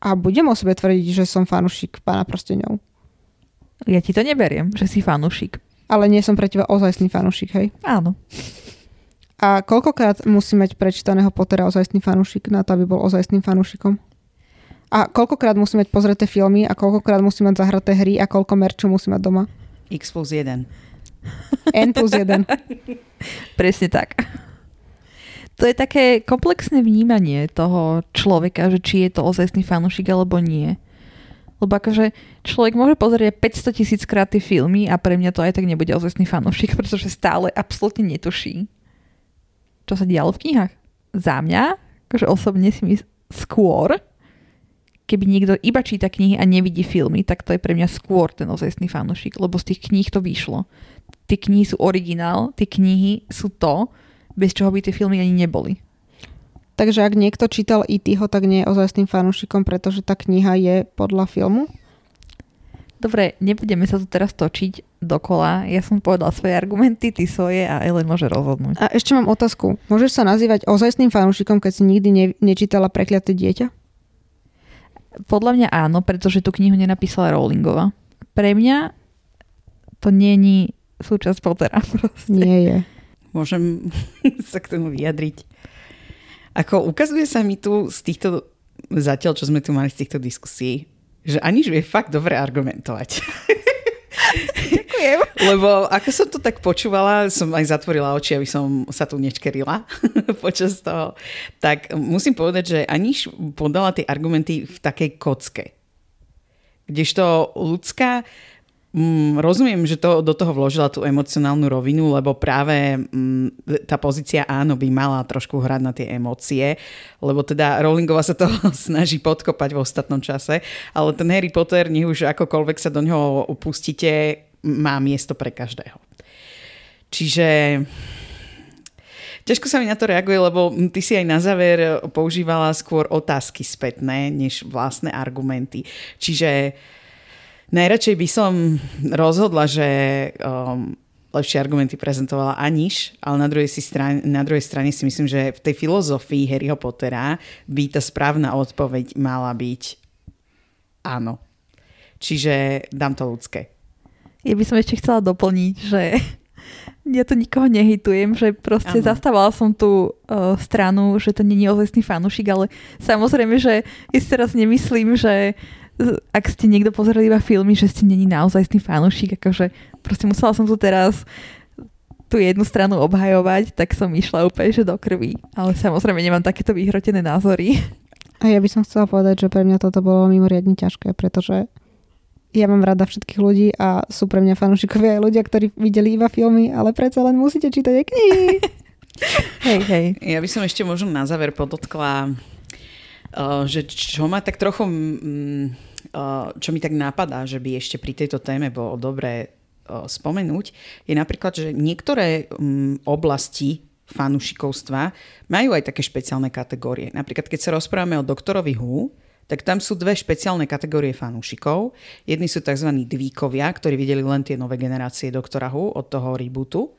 a budem o sebe tvrdiť, že som fanúšik pána prsteňov. Ja ti to neberiem, že si fanúšik. Ale nie som pre teba ozajstný fanúšik, hej? Áno. A koľkokrát musí mať prečítaného Pottera ozajstný fanúšik na to, aby bol ozajstným fanúšikom? A koľkokrát musí mať pozreté filmy a koľkokrát musí mať zahraté hry a koľko merču musí mať doma? X plus 1. N plus 1. Presne tak to je také komplexné vnímanie toho človeka, že či je to ozajstný fanúšik alebo nie. Lebo akože človek môže pozrieť 500 tisíc krát tie filmy a pre mňa to aj tak nebude ozajstný fanúšik, pretože stále absolútne netuší, čo sa dialo v knihách. Za mňa, akože osobne si myslím skôr, keby niekto iba číta knihy a nevidí filmy, tak to je pre mňa skôr ten ozajstný fanúšik, lebo z tých kníh to vyšlo. Tie knihy sú originál, tie knihy sú to, bez čoho by tie filmy ani neboli. Takže ak niekto čítal E.T. tak nie je ozajstným fanúšikom, pretože tá kniha je podľa filmu? Dobre, nebudeme sa tu teraz točiť dokola. Ja som povedala svoje argumenty, ty svoje a Ellen môže rozhodnúť. A ešte mám otázku. Môžeš sa nazývať ozajstným fanúšikom, keď si nikdy ne- nečítala Prekliaté dieťa? Podľa mňa áno, pretože tú knihu nenapísala Rowlingová. Pre mňa to není súčasť Pottera. Proste. Nie je môžem sa k tomu vyjadriť. Ako ukazuje sa mi tu z týchto, zatiaľ čo sme tu mali z týchto diskusí, že Aniž vie fakt dobre argumentovať. Ďakujem. Lebo ako som to tak počúvala, som aj zatvorila oči, aby som sa tu nečkerila počas toho. Tak musím povedať, že Aniž podala tie argumenty v takej kocke. Kdežto ľudská Mm, rozumiem, že to do toho vložila tú emocionálnu rovinu, lebo práve mm, tá pozícia áno by mala trošku hrať na tie emócie, lebo teda Rowlingová sa to snaží podkopať v ostatnom čase, ale ten Harry Potter, nech už akokoľvek sa do neho upustíte, má miesto pre každého. Čiže ťažko sa mi na to reaguje, lebo ty si aj na záver používala skôr otázky spätné, než vlastné argumenty. Čiže Najradšej by som rozhodla, že um, lepšie argumenty prezentovala Aniš, ale na druhej, si strane, na druhej strane si myslím, že v tej filozofii Harryho Pottera by tá správna odpoveď mala byť áno. Čiže dám to ľudské. Ja by som ešte chcela doplniť, že ja to nikoho nehitujem, že proste ano. zastávala som tú uh, stranu, že to je ozajstný fanúšik, ale samozrejme, že ja si teraz nemyslím, že ak ste niekto pozreli iba filmy, že ste není naozaj fanúšik, akože proste musela som tu teraz tú jednu stranu obhajovať, tak som išla úplne že do krvi. Ale samozrejme nemám takéto vyhrotené názory. A ja by som chcela povedať, že pre mňa toto bolo mimoriadne ťažké, pretože ja mám rada všetkých ľudí a sú pre mňa fanúšikovia aj ľudia, ktorí videli iba filmy, ale predsa len musíte čítať aj knihy. hej, hej. Ja by som ešte možno na záver podotkla, eh, že čo ma tak trochu mm, čo mi tak napadá, že by ešte pri tejto téme bolo dobré spomenúť, je napríklad, že niektoré mm, oblasti fanúšikovstva majú aj také špeciálne kategórie. Napríklad, keď sa rozprávame o doktorovi Hu, tak tam sú dve špeciálne kategórie fanúšikov. Jedni sú tzv. dvíkovia, ktorí videli len tie nové generácie doktora Hu od toho rebootu.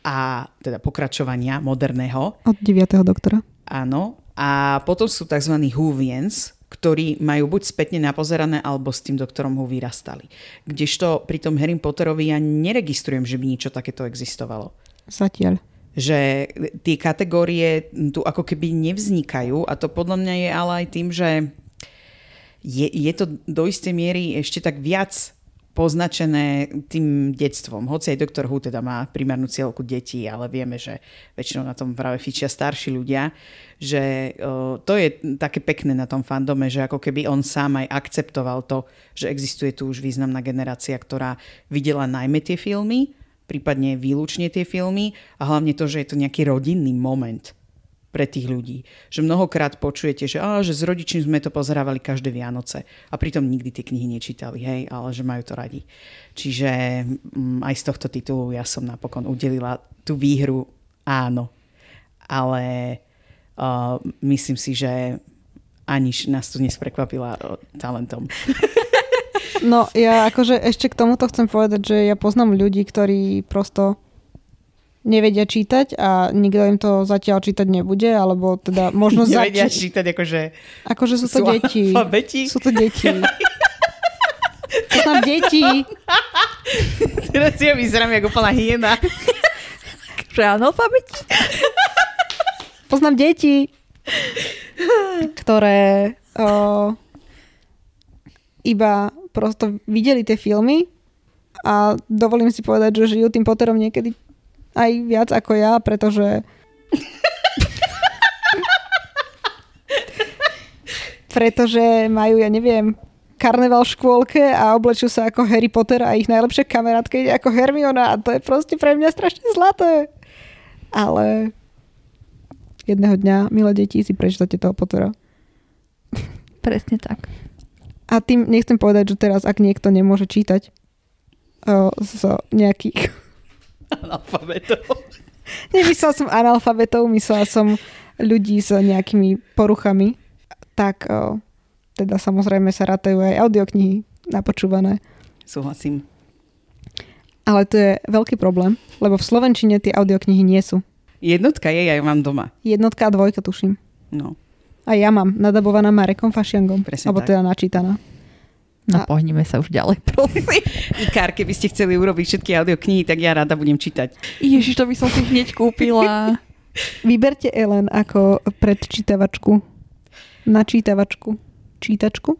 a teda pokračovania moderného. Od 9. doktora. Áno. A potom sú tzv. Whovians, ktorí majú buď spätne napozerané, alebo s tým doktorom Who vyrastali. Kdežto pri tom Harry Potterovi ja neregistrujem, že by niečo takéto existovalo. Zatiaľ. Že tie kategórie tu ako keby nevznikajú a to podľa mňa je ale aj tým, že je, je to do istej miery ešte tak viac poznačené tým detstvom. Hoci aj doktor Hu teda má primárnu cieľku detí, ale vieme, že väčšinou na tom práve fičia starší ľudia, že to je také pekné na tom fandome, že ako keby on sám aj akceptoval to, že existuje tu už významná generácia, ktorá videla najmä tie filmy, prípadne výlučne tie filmy a hlavne to, že je to nejaký rodinný moment pre tých ľudí. Že mnohokrát počujete, že, á, že s rodičím sme to pozerávali každé Vianoce a pritom nikdy tie knihy nečítali, hej, ale že majú to radi. Čiže m, mm, aj z tohto titulu ja som napokon udelila tú výhru áno. Ale uh, myslím si, že Aniš nás tu dnes prekvapila uh, talentom. No ja akože ešte k tomuto chcem povedať, že ja poznám ľudí, ktorí prosto nevedia čítať a nikto im to zatiaľ čítať nebude, alebo teda možno Nevedia zači- čítať akože... Akože sú to sú deti. Alfabeti? Sú to deti. Poznám deti. Teraz ja vyzerám ako úplná hyena. Že analfabeti? Poznám deti, ktoré o, iba prosto videli tie filmy a dovolím si povedať, že žijú tým Potterom niekedy aj viac ako ja, pretože pretože majú, ja neviem, karneval v škôlke a oblečú sa ako Harry Potter a ich najlepšia kamarátka ide ako Hermiona a to je proste pre mňa strašne zlaté. Ale jedného dňa, milé deti, si prečítate toho Pottera. Presne tak. A tým nechcem povedať, že teraz, ak niekto nemôže čítať o, z nejakých Analfabetov. Nemyslela som analfabetov, myslela som ľudí s nejakými poruchami. Tak teda samozrejme sa ratajú aj audioknihy napočúvané. Súhlasím. Ale to je veľký problém, lebo v Slovenčine tie audioknihy nie sú. Jednotka je, ja ju mám doma. Jednotka a dvojka, tuším. No. A ja mám nadabovaná Marekom Fašiangom. Presne alebo tak. teda načítaná. No A- pohneme sa už ďalej, prosím. Ikár, keby ste chceli urobiť všetky audioknihy, tak ja rada budem čítať. Ježiš, to by som si hneď kúpila. Vyberte Ellen ako predčítavačku. Načítavačku. Čítačku?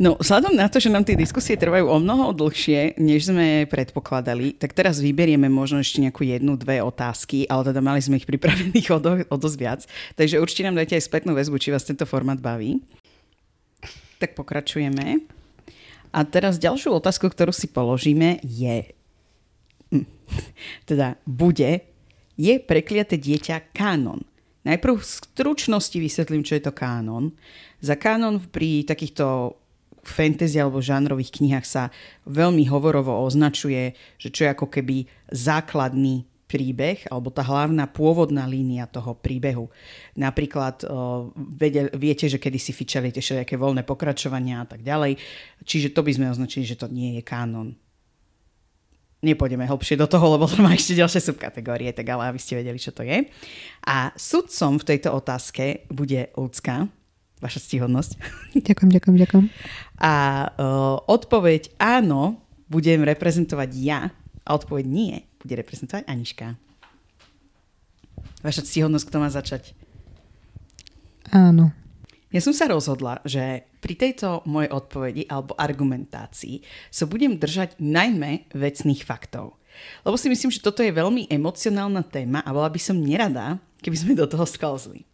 No, vzhľadom na to, že nám tie diskusie trvajú o mnoho dlhšie, než sme predpokladali, tak teraz vyberieme možno ešte nejakú jednu, dve otázky, ale teda mali sme ich pripravených o, do, o dosť viac. Takže určite nám dajte aj spätnú väzbu, či vás tento formát baví. Tak pokračujeme. A teraz ďalšiu otázku, ktorú si položíme je, hm, teda bude, je prekliaté dieťa kánon? Najprv v stručnosti vysvetlím, čo je to kánon. Za kánon pri takýchto fantasy alebo žánrových knihách sa veľmi hovorovo označuje, že čo je ako keby základný príbeh alebo tá hlavná pôvodná línia toho príbehu. Napríklad o, vede, viete, že kedy si fičali tie všelijaké voľné pokračovania a tak ďalej. Čiže to by sme označili, že to nie je kánon. Nepôjdeme hlbšie do toho, lebo to má ešte ďalšie subkategórie, tak ale aby ste vedeli, čo to je. A sudcom v tejto otázke bude ľudská, vaša stíhodnosť. Ďakujem, ďakujem, ďakujem. A uh, odpoveď áno budem reprezentovať ja a odpoveď nie bude reprezentovať Aniška. Vaša ctihodnosť, kto má začať? Áno. Ja som sa rozhodla, že pri tejto mojej odpovedi alebo argumentácii sa budem držať najmä vecných faktov. Lebo si myslím, že toto je veľmi emocionálna téma a bola by som nerada, keby sme do toho sklzli.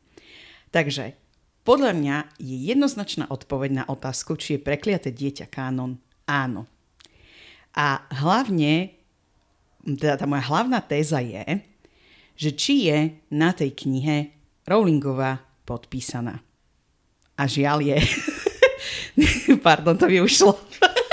Takže podľa mňa je jednoznačná odpoveď na otázku, či je prekliaté dieťa kánon áno. A hlavne, teda tá moja hlavná téza je, že či je na tej knihe Rowlingová podpísaná. A žiaľ je. Pardon, to mi ušlo.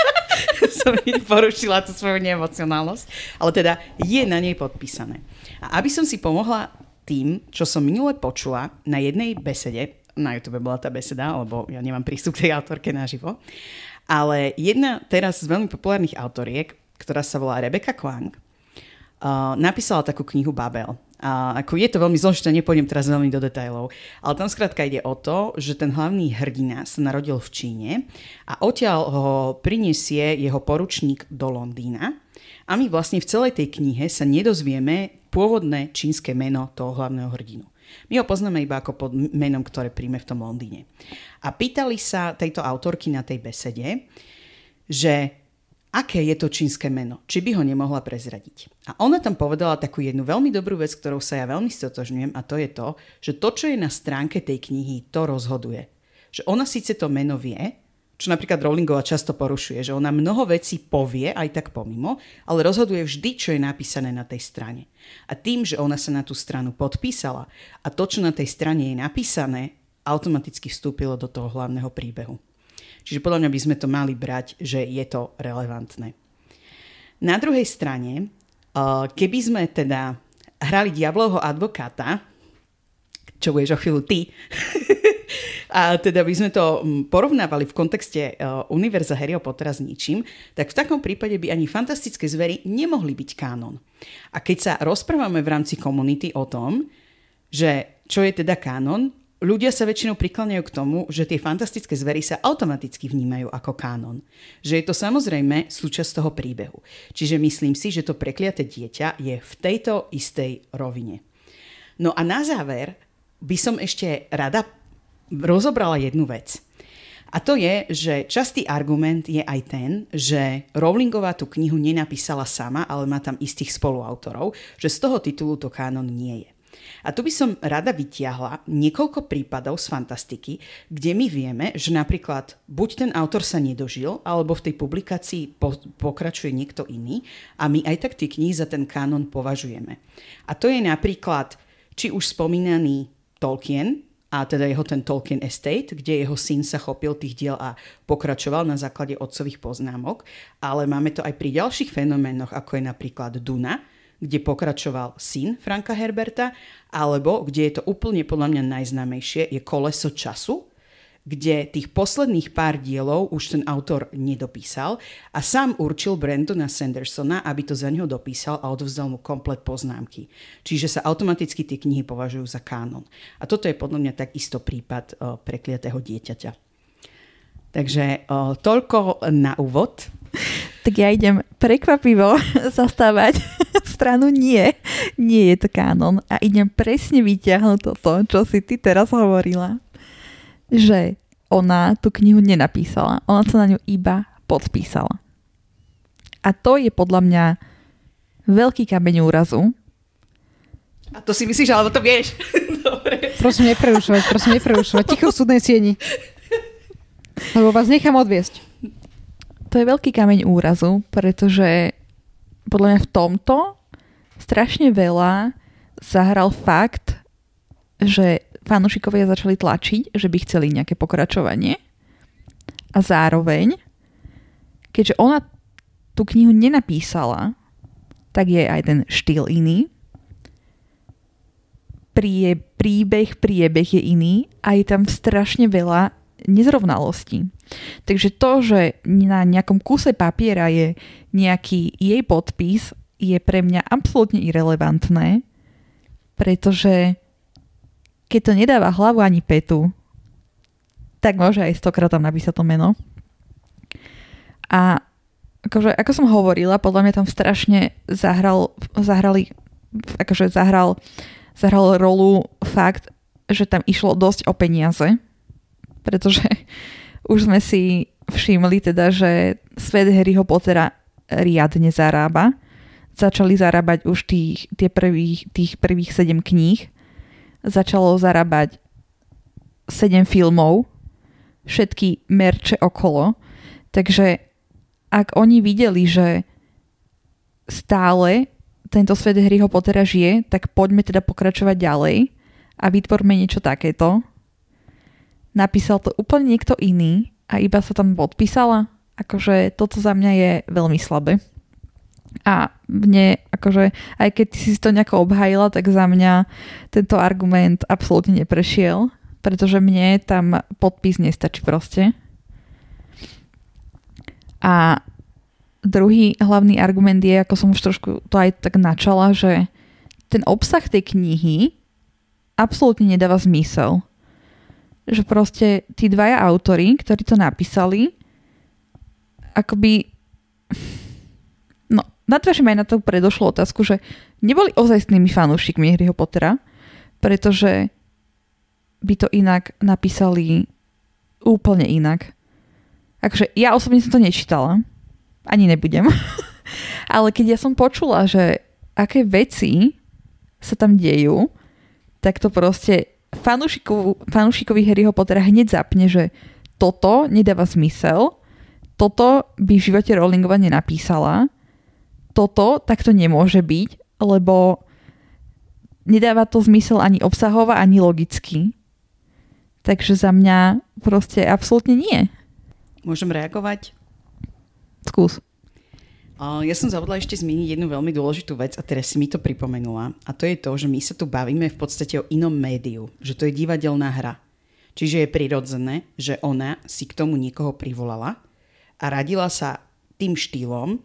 som mi porušila tú svoju neemocionálnosť. Ale teda je na nej podpísané. A aby som si pomohla tým, čo som minule počula na jednej besede, na YouTube bola tá beseda, lebo ja nemám prístup k tej autorke naživo, ale jedna teraz z veľmi populárnych autoriek, ktorá sa volá Rebecca Klang, napísala takú knihu Babel. A ako je to veľmi zložité, nepôjdem teraz veľmi do detajlov. Ale tam skrátka ide o to, že ten hlavný hrdina sa narodil v Číne a odtiaľ ho prinesie jeho poručník do Londýna. A my vlastne v celej tej knihe sa nedozvieme pôvodné čínske meno toho hlavného hrdinu. My ho poznáme iba ako pod menom, ktoré príjme v tom Londýne. A pýtali sa tejto autorky na tej besede, že aké je to čínske meno, či by ho nemohla prezradiť. A ona tam povedala takú jednu veľmi dobrú vec, ktorou sa ja veľmi stotožňujem a to je to, že to, čo je na stránke tej knihy, to rozhoduje. Že ona síce to meno vie, čo napríklad Rowlingová často porušuje, že ona mnoho vecí povie aj tak pomimo, ale rozhoduje vždy, čo je napísané na tej strane. A tým, že ona sa na tú stranu podpísala a to, čo na tej strane je napísané, automaticky vstúpilo do toho hlavného príbehu. Čiže podľa mňa by sme to mali brať, že je to relevantné. Na druhej strane, uh, keby sme teda hrali diablovho advokáta, čo budeš o chvíľu ty, a teda by sme to porovnávali v kontexte uh, univerza Harryho Pottera s ničím, tak v takom prípade by ani fantastické zvery nemohli byť kánon. A keď sa rozprávame v rámci komunity o tom, že čo je teda kánon, ľudia sa väčšinou prikláňajú k tomu, že tie fantastické zvery sa automaticky vnímajú ako kánon. Že je to samozrejme súčasť toho príbehu. Čiže myslím si, že to prekliaté dieťa je v tejto istej rovine. No a na záver by som ešte rada rozobrala jednu vec. A to je, že častý argument je aj ten, že Rowlingová tú knihu nenapísala sama, ale má tam istých spoluautorov, že z toho titulu to kánon nie je. A tu by som rada vytiahla niekoľko prípadov z fantastiky, kde my vieme, že napríklad buď ten autor sa nedožil, alebo v tej publikácii po, pokračuje niekto iný a my aj tak tie knihy za ten kánon považujeme. A to je napríklad či už spomínaný Tolkien, a teda jeho ten Tolkien Estate, kde jeho syn sa chopil tých diel a pokračoval na základe otcových poznámok, ale máme to aj pri ďalších fenoménoch, ako je napríklad Duna, kde pokračoval syn Franka Herberta, alebo kde je to úplne podľa mňa najznámejšie, je Koleso času, kde tých posledných pár dielov už ten autor nedopísal a sám určil Brandona Sandersona, aby to za neho dopísal a odovzdal mu komplet poznámky. Čiže sa automaticky tie knihy považujú za kánon. A toto je podľa mňa takisto prípad prekliatého dieťaťa. Takže o, toľko na úvod. Tak ja idem prekvapivo zastávať stranu nie, nie je to kánon a idem presne vyťahnuť toto, čo si ty teraz hovorila, že ona tú knihu nenapísala, ona sa na ňu iba podpísala. A to je podľa mňa veľký kameň úrazu. A to si myslíš, alebo to vieš? Dobre. Prosím, neprerušovať, prosím, neprerušovať. Ticho v súdnej sieni. Lebo vás nechám odviesť. To je veľký kameň úrazu, pretože podľa mňa v tomto strašne veľa zahral fakt, že fanúšikovia začali tlačiť, že by chceli nejaké pokračovanie. A zároveň, keďže ona tú knihu nenapísala, tak je aj ten štýl iný. Prie, príbeh, priebeh je iný a je tam strašne veľa nezrovnalostí. Takže to, že na nejakom kuse papiera je nejaký jej podpis je pre mňa absolútne irrelevantné, pretože keď to nedáva hlavu ani petu, tak môže aj stokrát tam napísať to meno. A akože, ako som hovorila, podľa mňa tam strašne zahral, zahrali, akože zahral, zahral rolu fakt, že tam išlo dosť o peniaze, pretože už sme si všimli teda, že svet Harryho Pottera riadne zarába začali zarábať už tých, tie prvých, tých prvých 7 kníh. Začalo zarábať 7 filmov, všetky merče okolo. Takže ak oni videli, že stále tento svet Harryho Pottera žije, tak poďme teda pokračovať ďalej a vytvorme niečo takéto. Napísal to úplne niekto iný a iba sa tam podpísala. Akože toto za mňa je veľmi slabé. A mne, akože, aj keď si to nejako obhajila, tak za mňa tento argument absolútne neprešiel, pretože mne tam podpis nestačí proste. A druhý hlavný argument je, ako som už trošku to aj tak načala, že ten obsah tej knihy absolútne nedáva zmysel. Že proste tí dvaja autory, ktorí to napísali, akoby... Nadviažím aj na tú predošlú otázku, že neboli ozajstnými fanúšikmi Harryho Pottera, pretože by to inak napísali úplne inak. Takže ja osobne som to nečítala. Ani nebudem. Ale keď ja som počula, že aké veci sa tam dejú, tak to proste fanúšikovi Harryho Pottera hneď zapne, že toto nedáva zmysel, toto by v živote Rowlingova nenapísala, toto takto nemôže byť, lebo nedáva to zmysel ani obsahovo, ani logicky. Takže za mňa proste absolútne nie. Môžem reagovať? Skús. Ja som zabudla ešte zmieniť jednu veľmi dôležitú vec a teraz si mi to pripomenula. A to je to, že my sa tu bavíme v podstate o inom médiu. Že to je divadelná hra. Čiže je prirodzené, že ona si k tomu niekoho privolala a radila sa tým štýlom,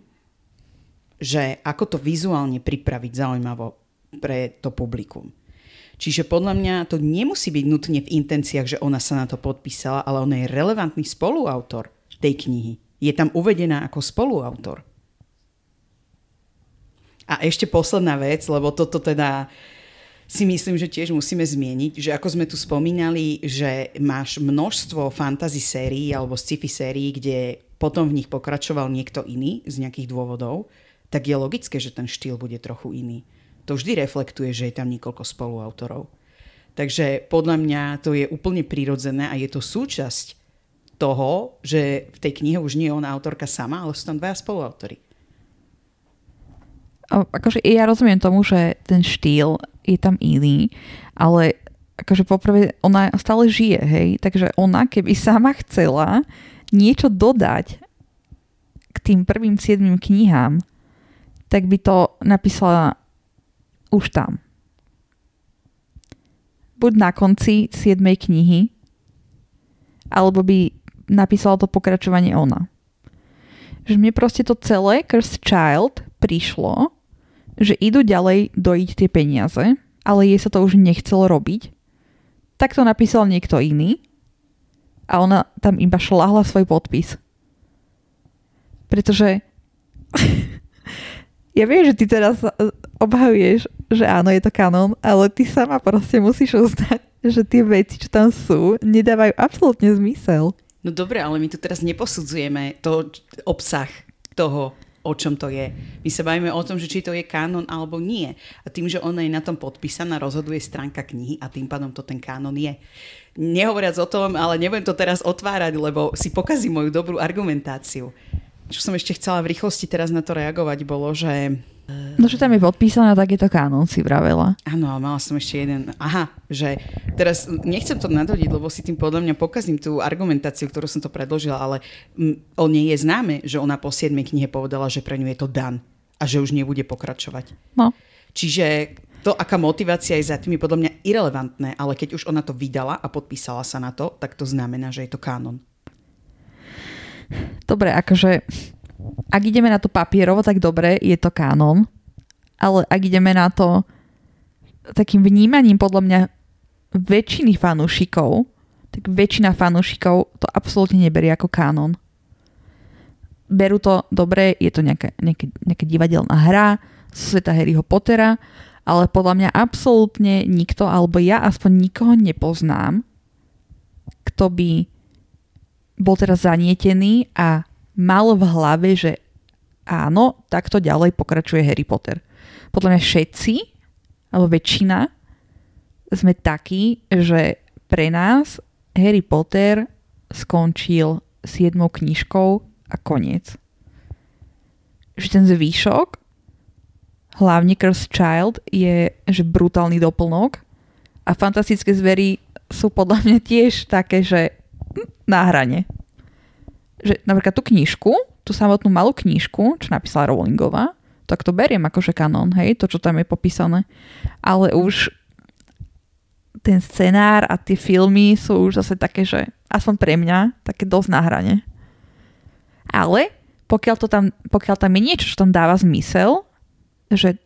že ako to vizuálne pripraviť zaujímavo pre to publikum. Čiže podľa mňa to nemusí byť nutne v intenciách, že ona sa na to podpísala, ale ona je relevantný spoluautor tej knihy. Je tam uvedená ako spoluautor. A ešte posledná vec, lebo toto teda si myslím, že tiež musíme zmieniť, že ako sme tu spomínali, že máš množstvo fantasy sérií alebo sci-fi sérií, kde potom v nich pokračoval niekto iný z nejakých dôvodov, tak je logické, že ten štýl bude trochu iný to vždy reflektuje, že je tam niekoľko spoluautorov. Takže podľa mňa to je úplne prirodzené a je to súčasť toho, že v tej knihe už nie je ona autorka sama, ale sú tam dvaja spoluautory. Akože ja rozumiem tomu, že ten štýl je tam iný, ale akože poprvé ona stále žije, hej, takže ona keby sama chcela niečo dodať k tým prvým siedmým knihám, tak by to napísala už tam. Buď na konci 7. knihy, alebo by napísala to pokračovanie ona. Že mne proste to celé Cursed Child prišlo, že idú ďalej dojiť tie peniaze, ale jej sa to už nechcelo robiť. Tak to napísal niekto iný a ona tam iba šláhla svoj podpis. Pretože ja viem, že ty teraz obhajuješ, že áno, je to kanon, ale ty sama proste musíš uznať, že tie veci, čo tam sú, nedávajú absolútne zmysel. No dobre, ale my tu teraz neposudzujeme to obsah toho, o čom to je. My sa bavíme o tom, že či to je kánon alebo nie. A tým, že ona je na tom podpísaná, rozhoduje stránka knihy a tým pádom to ten kánon je. Nehovoriac o tom, ale nebudem to teraz otvárať, lebo si pokazí moju dobrú argumentáciu. Čo som ešte chcela v rýchlosti teraz na to reagovať, bolo, že No, že tam je podpísané, tak je to kánon, si vravela. Áno, mala som ešte jeden. Aha, že teraz nechcem to nadhodiť, lebo si tým podľa mňa pokazím tú argumentáciu, ktorú som to predložila, ale o nej je známe, že ona po 7 knihe povedala, že pre ňu je to dan a že už nebude pokračovať. No. Čiže to, aká motivácia je za tým, je podľa mňa irrelevantné, ale keď už ona to vydala a podpísala sa na to, tak to znamená, že je to kánon. Dobre, akože ak ideme na to papierovo, tak dobre, je to kánon. Ale ak ideme na to takým vnímaním podľa mňa väčšiny fanúšikov, tak väčšina fanúšikov to absolútne neberie ako kánon. Berú to dobre, je to nejaká, nejaká, nejaká divadelná hra sveta Harryho Pottera, ale podľa mňa absolútne nikto, alebo ja aspoň nikoho nepoznám, kto by bol teraz zanietený a mal v hlave, že áno, takto ďalej pokračuje Harry Potter. Podľa mňa všetci, alebo väčšina, sme takí, že pre nás Harry Potter skončil siedmou knižkou a koniec. Že ten zvýšok, hlavne Cursed Child, je že brutálny doplnok a fantastické zvery sú podľa mňa tiež také, že na hrane že napríklad tú knižku, tú samotnú malú knižku, čo napísala Rowlingová, tak to beriem akože kanón, hej, to, čo tam je popísané. Ale už ten scenár a tie filmy sú už zase také, že aspoň pre mňa, také dosť na hrane. Ale pokiaľ, to tam, pokiaľ tam je niečo, čo tam dáva zmysel, že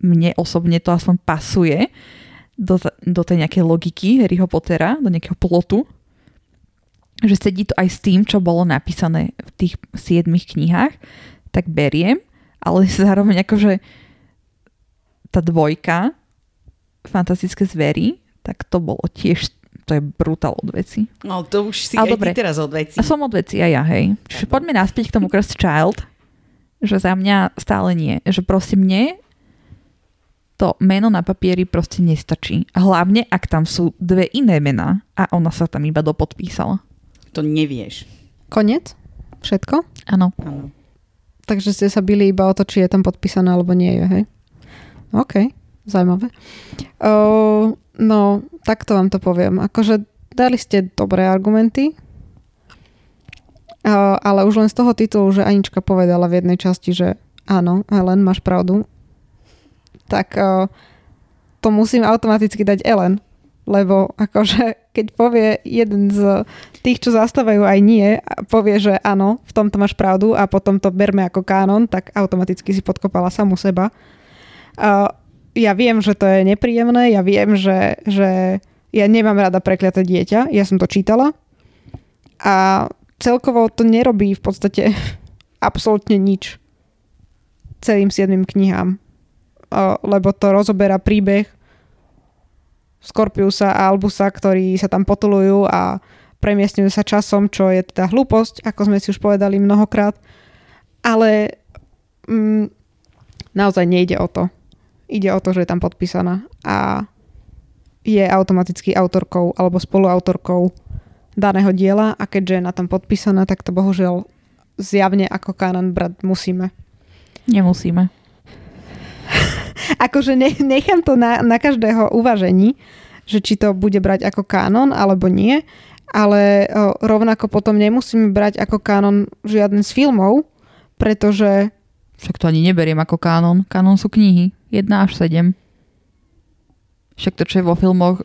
mne osobne to aspoň pasuje do, do tej nejakej logiky Harryho Pottera, do nejakého plotu, že sedí to aj s tým, čo bolo napísané v tých siedmých knihách, tak beriem, ale zároveň akože tá dvojka fantastické zvery, tak to bolo tiež to je brutál od veci. No to už si Ale aj dobre. ty teraz od veci. A som od veci aj ja, hej. Čiže poďme naspäť k tomu Cursed Child, že za mňa stále nie. Že proste mne to meno na papieri proste nestačí. Hlavne, ak tam sú dve iné mená a ona sa tam iba dopodpísala. To nevieš. Konec? Všetko? Áno. Áno. Takže ste sa bili iba o to, či je tam podpísané alebo nie je, hej? OK, zaujímavé. Uh, no, takto vám to poviem. Akože dali ste dobré argumenty, uh, ale už len z toho titulu, že Anička povedala v jednej časti, že áno, Ellen, máš pravdu, tak uh, to musím automaticky dať Ellen. Lebo akože keď povie jeden z tých, čo zastávajú aj nie, povie, že áno, v tomto máš pravdu a potom to berme ako kánon, tak automaticky si podkopala samu seba. Ja viem, že to je nepríjemné, ja viem, že, že ja nemám rada prekliaté dieťa, ja som to čítala a celkovo to nerobí v podstate absolútne nič celým siedmým knihám, lebo to rozoberá príbeh Scorpiusa a Albusa, ktorí sa tam potulujú a premiestňujú sa časom, čo je teda hlúposť, ako sme si už povedali mnohokrát. Ale mm, naozaj nejde o to. Ide o to, že je tam podpísaná a je automaticky autorkou alebo spoluautorkou daného diela a keďže je na tom podpísaná, tak to bohužiaľ zjavne ako kanon brať musíme. Nemusíme. akože ne, nechám to na, na každého uvažení, že či to bude brať ako kanon alebo nie, ale rovnako potom nemusíme brať ako kanon žiaden z filmov, pretože Však to ani neberiem ako kanon. Kanon sú knihy. 1 až 7. Však to, čo je vo filmoch,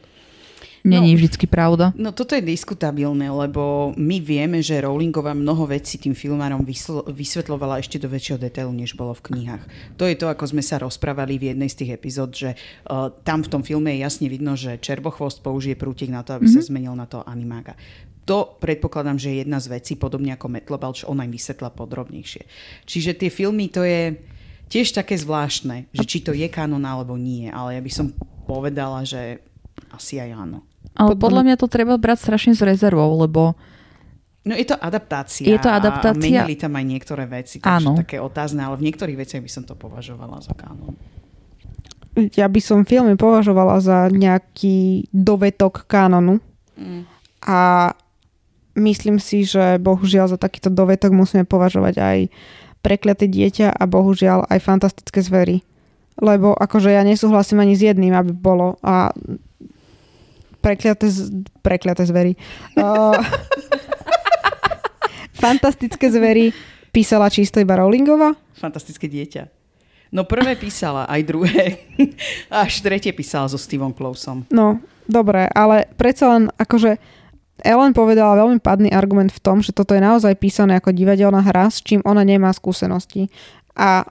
není No. vždycky pravda. No toto je diskutabilné, lebo my vieme, že Rowlingová mnoho vecí tým filmárom vysvetľovala ešte do väčšieho detailu, než bolo v knihách. To je to, ako sme sa rozprávali v jednej z tých epizód, že uh, tam v tom filme je jasne vidno, že Červochvost použije prútik na to, aby mm-hmm. sa zmenil na toho animága. To predpokladám, že je jedna z vecí, podobne ako Metlobal, čo ona im vysvetla podrobnejšie. Čiže tie filmy, to je tiež také zvláštne, že či to je kanon alebo nie, ale ja by som povedala, že asi aj áno. Ale Podľa- podľa mňa to treba brať strašne s rezervou, lebo No je to adaptácia. Je to adaptácia. A menili tam aj niektoré veci, takže Áno. také otázne, ale v niektorých veciach by som to považovala za kanon. ja by som filmy považovala za nejaký dovetok kanonu Mm. a myslím si, že bohužiaľ za takýto dovetok musíme považovať aj prekliaté dieťa a bohužiaľ aj fantastické zvery. Lebo akože ja nesúhlasím ani s jedným, aby bolo a prekliaté, z- prekliaté zvery. Uh, fantastické zvery písala čisto iba Rowlingová? Fantastické dieťa. No prvé písala, aj druhé. Až tretie písala so Stevom Closeom. No, dobre, ale predsa len akože Ellen povedala veľmi padný argument v tom, že toto je naozaj písané ako divadelná hra, s čím ona nemá skúsenosti. A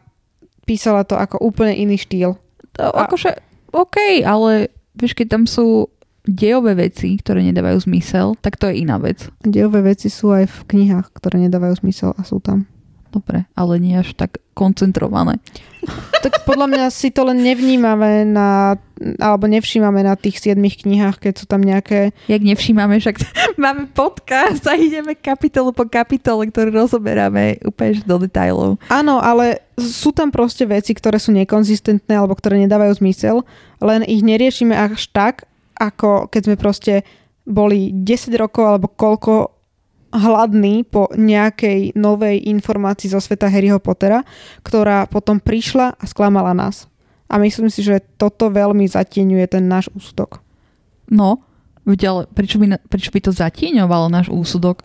písala to ako úplne iný štýl. to, akože OK, ale vieš, keď tam sú dejové veci, ktoré nedávajú zmysel, tak to je iná vec. Dejové veci sú aj v knihách, ktoré nedávajú zmysel a sú tam. Dobre, ale nie až tak koncentrované. Tak podľa mňa si to len nevnímame na, alebo nevšímame na tých siedmých knihách, keď sú tam nejaké Jak nevšímame, však máme podcast a ideme kapitolu po kapitole, ktorú rozoberáme úplne do detajlov. Áno, ale sú tam proste veci, ktoré sú nekonzistentné alebo ktoré nedávajú zmysel, len ich neriešime až tak, ako keď sme proste boli 10 rokov alebo koľko hladní po nejakej novej informácii zo sveta Harryho Pottera, ktorá potom prišla a sklamala nás. A myslím si, že toto veľmi zatieňuje ten náš úsudok. No, ale prečo by, prečo by to zatieňovalo náš úsudok?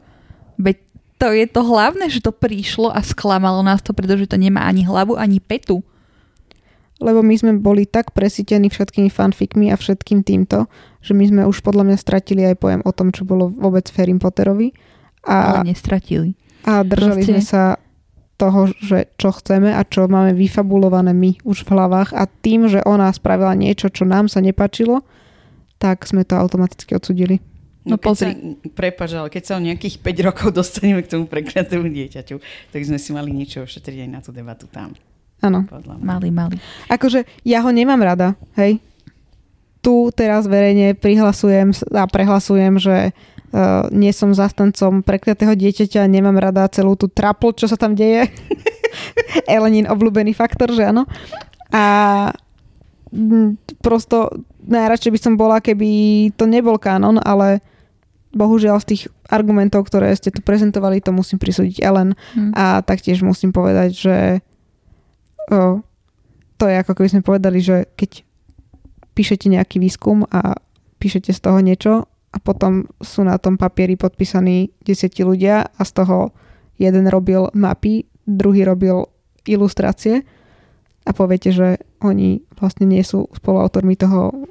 Veď to je to hlavné, že to prišlo a sklamalo nás to, pretože to nemá ani hlavu, ani petu. Lebo my sme boli tak presítení všetkými fanfikmi a všetkým týmto, že my sme už podľa mňa stratili aj pojem o tom, čo bolo vôbec v Harry Potterovi. A, Ale nestratili. a držali proste- sme sa toho, že čo chceme a čo máme vyfabulované my už v hlavách a tým, že ona spravila niečo, čo nám sa nepačilo, tak sme to automaticky odsudili. No, No keď pozri. Sa, prepáč, ale keď sa o nejakých 5 rokov dostaneme k tomu prekliatému dieťaťu, tak sme si mali niečo ošetriť aj na tú debatu tam. Áno. Malý, malý. Akože ja ho nemám rada, hej. Tu teraz verejne prihlasujem a prehlasujem, že uh, nie som zastancom prekliatého dieťaťa, nemám rada celú tú trapl, čo sa tam deje. Elenin obľúbený faktor, že áno. A prosto najradšej by som bola, keby to nebol kanon, ale bohužiaľ z tých argumentov, ktoré ste tu prezentovali, to musím prisúdiť Ellen. Hm. A taktiež musím povedať, že to je ako keby sme povedali, že keď píšete nejaký výskum a píšete z toho niečo a potom sú na tom papieri podpísaní desiatí ľudia a z toho jeden robil mapy, druhý robil ilustrácie a poviete, že oni vlastne nie sú spoluautormi toho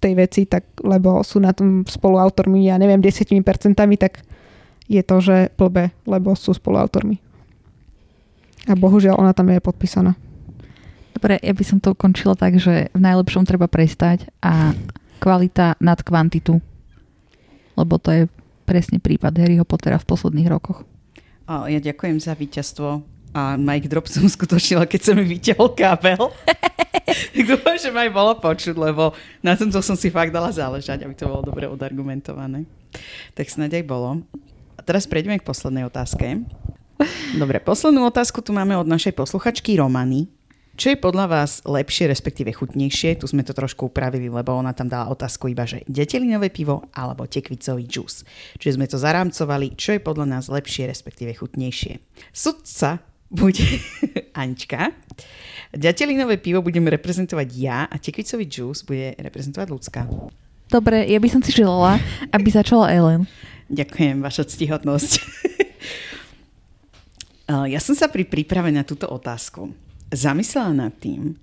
tej veci, tak lebo sú na tom spoluautormi, ja neviem, 10%, tak je to, že blbe, lebo sú spoluautormi. A bohužiaľ ona tam je podpísaná. Dobre, ja by som to ukončila tak, že v najlepšom treba prestať a kvalita nad kvantitu. Lebo to je presne prípad Harryho Pottera v posledných rokoch. A ja ďakujem za víťazstvo a Mike Drop som uskutočnila, keď sa mi vyťahol kábel. dúfam, že ma aj bolo počuť, lebo na tomto som si fakt dala záležať, aby to bolo dobre odargumentované. Tak snáď aj bolo. A teraz prejdeme k poslednej otázke. Dobre, poslednú otázku tu máme od našej posluchačky Romany. Čo je podľa vás lepšie, respektíve chutnejšie? Tu sme to trošku upravili, lebo ona tam dala otázku iba, že detelinové pivo alebo tekvicový džús. Čiže sme to zarámcovali, čo je podľa nás lepšie, respektíve chutnejšie. Sudca bude Anička. Ďatelinové pivo budeme reprezentovať ja a tekvicový džús bude reprezentovať ľudská. Dobre, ja by som si želala, aby začala Ellen. Ďakujem, vaša ctihodnosť. Ja som sa pri príprave na túto otázku zamyslela nad tým,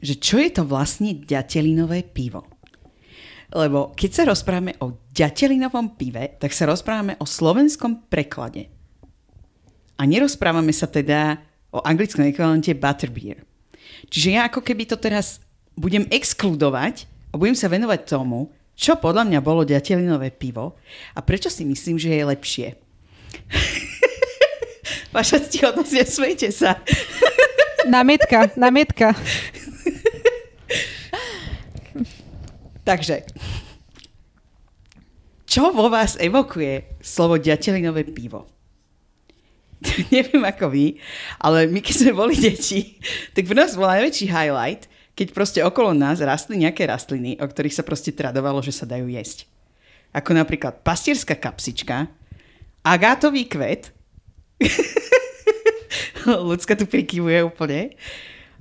že čo je to vlastne ďatelinové pivo. Lebo keď sa rozprávame o ďatelinovom pive, tak sa rozprávame o slovenskom preklade. A nerozprávame sa teda o anglickom ekvivalente butterbeer. Čiže ja ako keby to teraz budem exkludovať a budem sa venovať tomu, čo podľa mňa bolo ďatelinové pivo a prečo si myslím, že je lepšie. Vaša ctihodnosť, nesmejte sa. Námietka, námietka. Takže, čo vo vás evokuje slovo ďatelinové pivo? Neviem ako vy, ale my keď sme boli deti, tak v nás bol najväčší highlight, keď proste okolo nás rastli nejaké rastliny, o ktorých sa proste tradovalo, že sa dajú jesť. Ako napríklad pastierská kapsička, agátový kvet, ľudská tu prikyvuje úplne,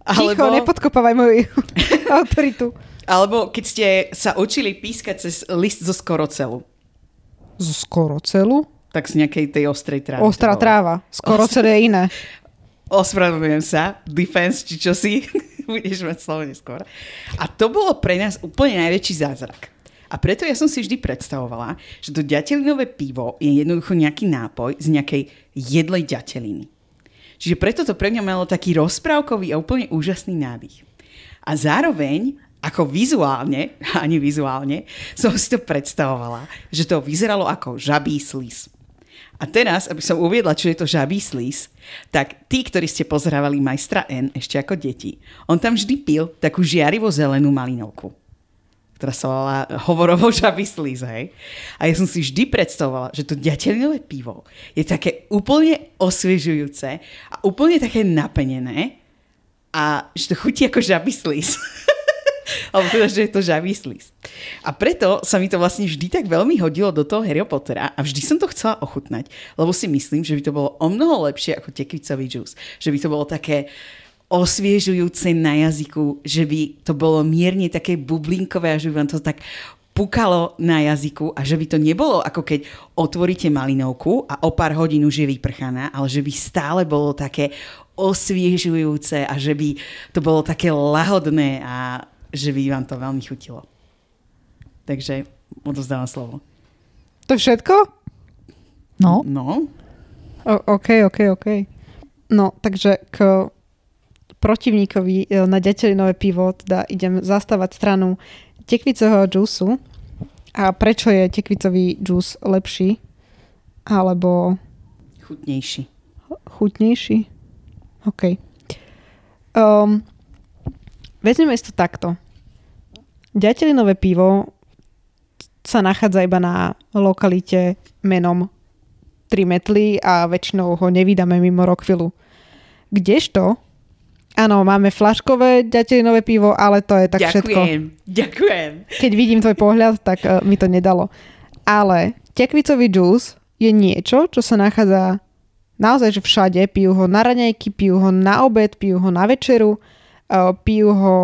Ticho, nepodkopávaj moju autoritu. Alebo keď ste sa učili pískať cez list zo skorocelu, Z skoro celú? tak z nejakej tej ostrej trávy. Ostrá tráva. Skoro celé je iné. Ospravedlňujem sa, defense či čo si, budeš mať slovo neskôr. A to bolo pre nás úplne najväčší zázrak. A preto ja som si vždy predstavovala, že to ďatelinové pivo je jednoducho nejaký nápoj z nejakej jedlej ďateliny. Čiže preto to pre mňa malo taký rozprávkový a úplne úžasný nádych. A zároveň, ako vizuálne, ani vizuálne, som si to predstavovala, že to vyzeralo ako žabý slis. A teraz, aby som uviedla, čo je to žabý slís, tak tí, ktorí ste pozerávali majstra N ešte ako deti, on tam vždy pil takú žiarivo zelenú malinovku ktorá sa volala hovorovo žabý slíz, hej. A ja som si vždy predstavovala, že to ďatelinové pivo je také úplne osviežujúce a úplne také napenené a že to chutí ako žabý slíz. Alebo teda, že je to žavý slíz. A preto sa mi to vlastne vždy tak veľmi hodilo do toho Harry Pottera a vždy som to chcela ochutnať, lebo si myslím, že by to bolo o mnoho lepšie ako tekvicový džús. Že by to bolo také osviežujúce na jazyku, že by to bolo mierne také bublinkové a že by vám to tak pukalo na jazyku a že by to nebolo ako keď otvoríte malinovku a o pár hodín už je vyprchaná, ale že by stále bolo také osviežujúce a že by to bolo také lahodné a že by vám to veľmi chutilo. Takže odozdávam slovo. To všetko? No, No, O, OK, OK, OK. No, takže k protivníkovi e, na ďateľinové pivo teda idem zastávať stranu tekvicového džúsu. A prečo je tekvicový džús lepší? Alebo Chutnejší. chutnejší? OK. Um, vezmeme si to takto. Ďateľinové pivo sa nachádza iba na lokalite menom 3 metly a väčšinou ho nevydáme mimo Rockvillu. Kdežto, áno, máme flaškové ďateľinové pivo, ale to je tak všetko. ďakujem, ďakujem. Keď vidím tvoj pohľad, tak uh, mi to nedalo. Ale tekvicový džús je niečo, čo sa nachádza naozaj že všade. Pijú ho na raňajky, pijú ho na obed, pijú ho na večeru, uh, pijú ho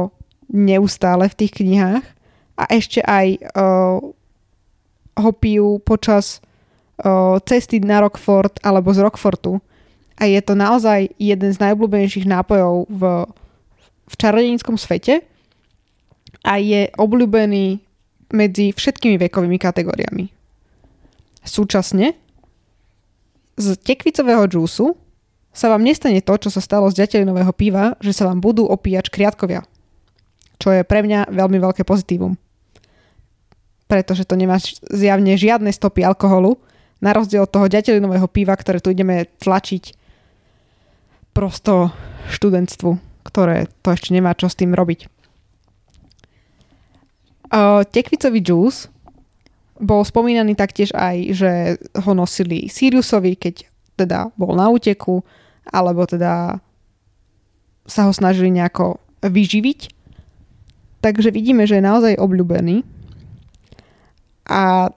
neustále v tých knihách a ešte aj uh, ho pijú počas uh, cesty na Rockford alebo z Rockfortu. A je to naozaj jeden z najobľúbenejších nápojov v, v čarodenickom svete a je obľúbený medzi všetkými vekovými kategóriami. Súčasne z tekvicového džúsu sa vám nestane to, čo sa stalo z ďateľinového piva, že sa vám budú opíjať škriatkovia. Čo je pre mňa veľmi veľké pozitívum. Pretože to nemá zjavne žiadne stopy alkoholu, na rozdiel od toho ďateľinového piva, ktoré tu ideme tlačiť prosto študentstvu, ktoré to ešte nemá čo s tým robiť. Tekvicový džús bol spomínaný taktiež aj, že ho nosili Siriusovi, keď teda bol na úteku, alebo teda sa ho snažili nejako vyživiť. Takže vidíme, že je naozaj obľúbený. A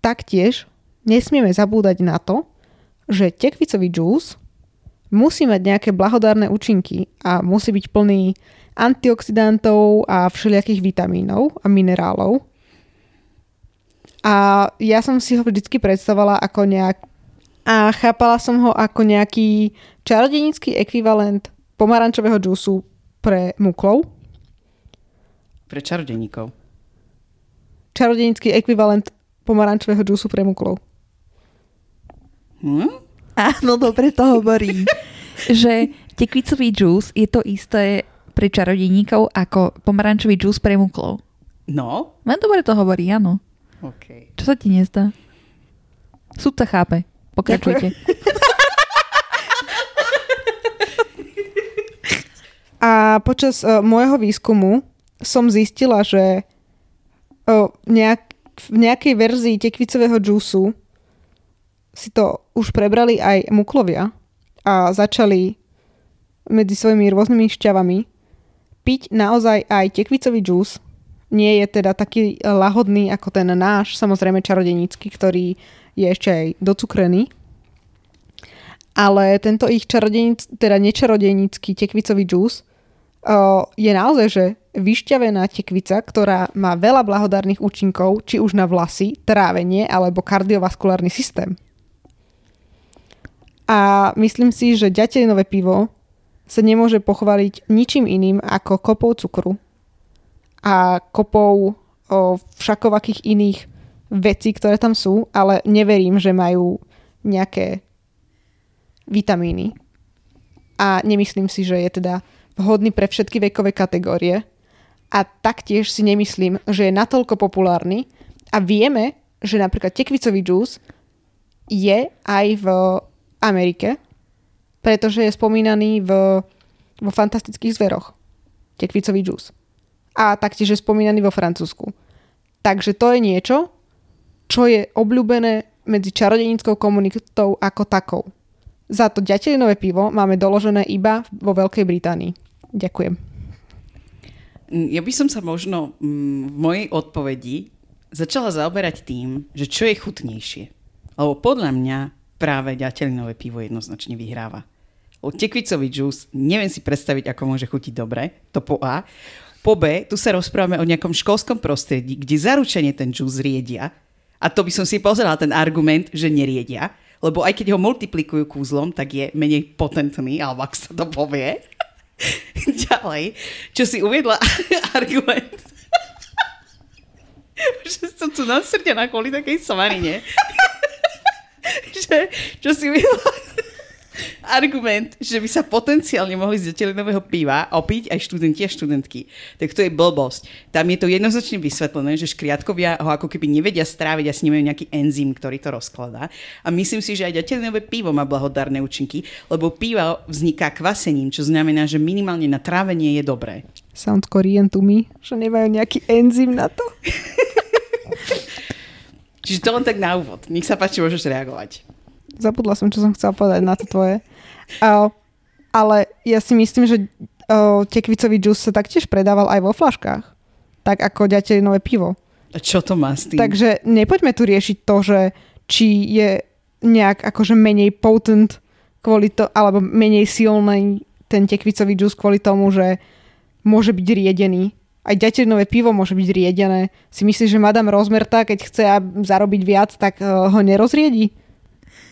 taktiež nesmieme zabúdať na to, že tekvicový džús musí mať nejaké blahodárne účinky a musí byť plný antioxidantov a všelijakých vitamínov a minerálov. A ja som si ho vždycky predstavovala ako nejak... A chápala som ho ako nejaký čarodenický ekvivalent pomarančového džúsu pre muklov. Pre čarodeníkov. Čarodenický ekvivalent pomarančového džúsu pre muklov. Hm? Áno, dobre to hovorím. že tekvicový džús je to isté pre čarodejníkov ako pomarančový džús pre muklov. No, Len dobre to hovorí, áno. OK. Čo sa ti nezdá? Súdca chápe. Pokračujte. A počas uh, môjho výskumu som zistila, že uh, nejak, v nejakej verzii tekvicového džúsu si to už prebrali aj muklovia a začali medzi svojimi rôznymi šťavami piť naozaj aj tekvicový džús. Nie je teda taký lahodný ako ten náš, samozrejme čarodenický, ktorý je ešte aj docukrený. Ale tento ich čarodenic, teda nečarodenický tekvicový džús je naozaj, že vyšťavená tekvica, ktorá má veľa blahodárnych účinkov, či už na vlasy, trávenie alebo kardiovaskulárny systém. A myslím si, že ďateľinové pivo sa nemôže pochváliť ničím iným ako kopou cukru a kopou o, všakovakých iných vecí, ktoré tam sú, ale neverím, že majú nejaké vitamíny. A nemyslím si, že je teda vhodný pre všetky vekové kategórie. A taktiež si nemyslím, že je natoľko populárny. A vieme, že napríklad tekvicový džús je aj v Amerike, pretože je spomínaný v, vo fantastických zveroch. Tekvicový džús. A taktiež je spomínaný vo Francúzsku. Takže to je niečo, čo je obľúbené medzi čarodenickou komunitou ako takou. Za to ďateľinové pivo máme doložené iba vo Veľkej Británii. Ďakujem. Mm, Ja by som sa možno mm, v mojej odpovedi začala zaoberať tým, že čo je chutnejšie. Lebo podľa mňa práve ďateľinové pivo jednoznačne vyhráva. Tekvicový džús neviem si predstaviť, ako môže chutiť dobre, to po A. Po B, tu sa rozprávame o nejakom školskom prostredí, kde zaručenie ten džús riedia. A to by som si pozerala ten argument, že neriedia. Lebo aj keď ho multiplikujú kúzlom, tak je menej potentný, alebo ak sa to povie. Ďalej, čo si uviedla argument. že som tu nasrdená kvôli takej svarine. že, čo si uviedla argument, že by sa potenciálne mohli z detelinového piva opiť aj študenti a študentky, tak to je blbosť. Tam je to jednoznačne vysvetlené, že škriatkovia ho ako keby nevedia stráviť a s nemajú nejaký enzym, ktorý to rozkladá. A myslím si, že aj detelinové pivo má blahodárne účinky, lebo pivo vzniká kvasením, čo znamená, že minimálne na trávenie je dobré. Sound Korean to me, že nemajú nejaký enzym na to. Čiže to len tak na úvod. Nech sa páči, môžeš reagovať. Zabudla som, čo som chcela povedať na to tvoje. Uh, ale ja si myslím, že uh, tekvicový džus sa taktiež predával aj vo flaškách. Tak ako ďatelinové pivo. A čo to má s tým? Takže nepoďme tu riešiť to, že či je nejak akože menej potent kvôli to, alebo menej silný ten tekvicový džus kvôli tomu, že môže byť riedený. Aj ďatelinové pivo môže byť riedené. Si myslíš, že Madame Rozmerta, keď chce zarobiť viac, tak uh, ho nerozriedi?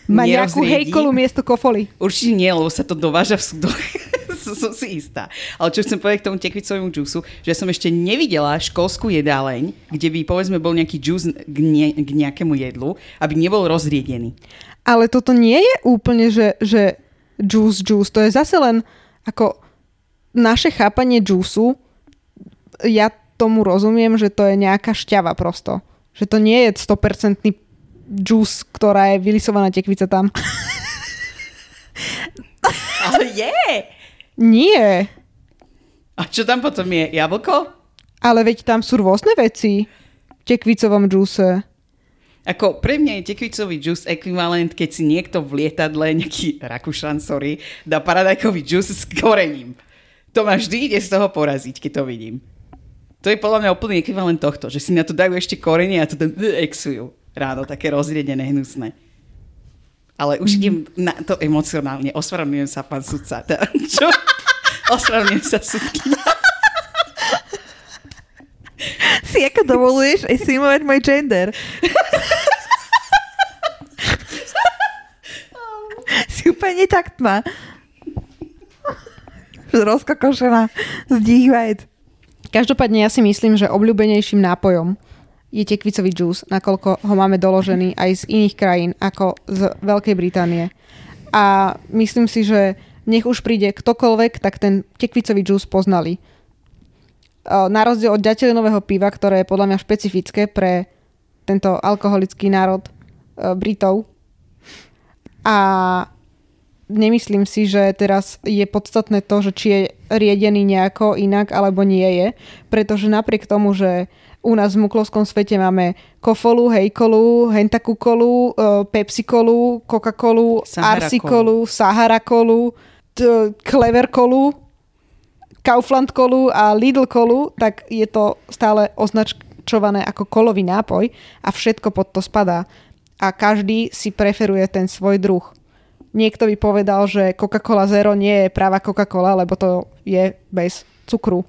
Má nejakú hejkolu miesto kofoly. Určite nie, lebo sa to dováža v súdoch. som si istá. Ale čo chcem povedať k tomu tekvicovému džusu, že som ešte nevidela školskú jedáleň, kde by povedzme bol nejaký džus k, ne, k nejakému jedlu, aby nebol rozriedený. Ale toto nie je úplne, že, že džus, džus. To je zase len ako naše chápanie džusu. Ja tomu rozumiem, že to je nejaká šťava prosto. Že to nie je 100% džús, ktorá je vylisovaná tekvica tam. Ale je! Nie. A čo tam potom je? Jablko? Ale veď tam sú rôzne veci v tekvicovom džúse. Ako pre mňa je tekvicový džús ekvivalent, keď si niekto v lietadle, nejaký Rakúšan, sorry, dá paradajkový džús s korením. To ma vždy ide z toho poraziť, keď to vidím. To je podľa mňa úplný ekvivalent tohto, že si na to dajú ešte korenie a to tam exujú ráno, také rozriedené, hnusné. Ale už idem na to emocionálne. Ospravedlňujem sa, pán sudca. Čo? Ospravedlňujem sa, sudky. Si ako dovoluješ aj simovať môj gender? si úplne netaktná. Rozkokošená z Každopádne ja si myslím, že obľúbenejším nápojom je tekvicový džús, nakoľko ho máme doložený aj z iných krajín ako z Veľkej Británie. A myslím si, že nech už príde ktokoľvek, tak ten tekvicový džús poznali. Na rozdiel od ďatelinového piva, ktoré je podľa mňa špecifické pre tento alkoholický národ e, Britov. A nemyslím si, že teraz je podstatné to, že či je riedený nejako inak alebo nie je, pretože napriek tomu, že u nás v muklovskom svete máme kofolu, hejkolu, hentakukolu, e, pepsikolu, coca-colu, arsikolu, saharakolu, kleverkolu, Kaufland kolu a Lidl kolu, tak je to stále označované ako kolový nápoj a všetko pod to spadá. A každý si preferuje ten svoj druh. Niekto by povedal, že Coca-Cola Zero nie je práva Coca-Cola, lebo to je bez cukru.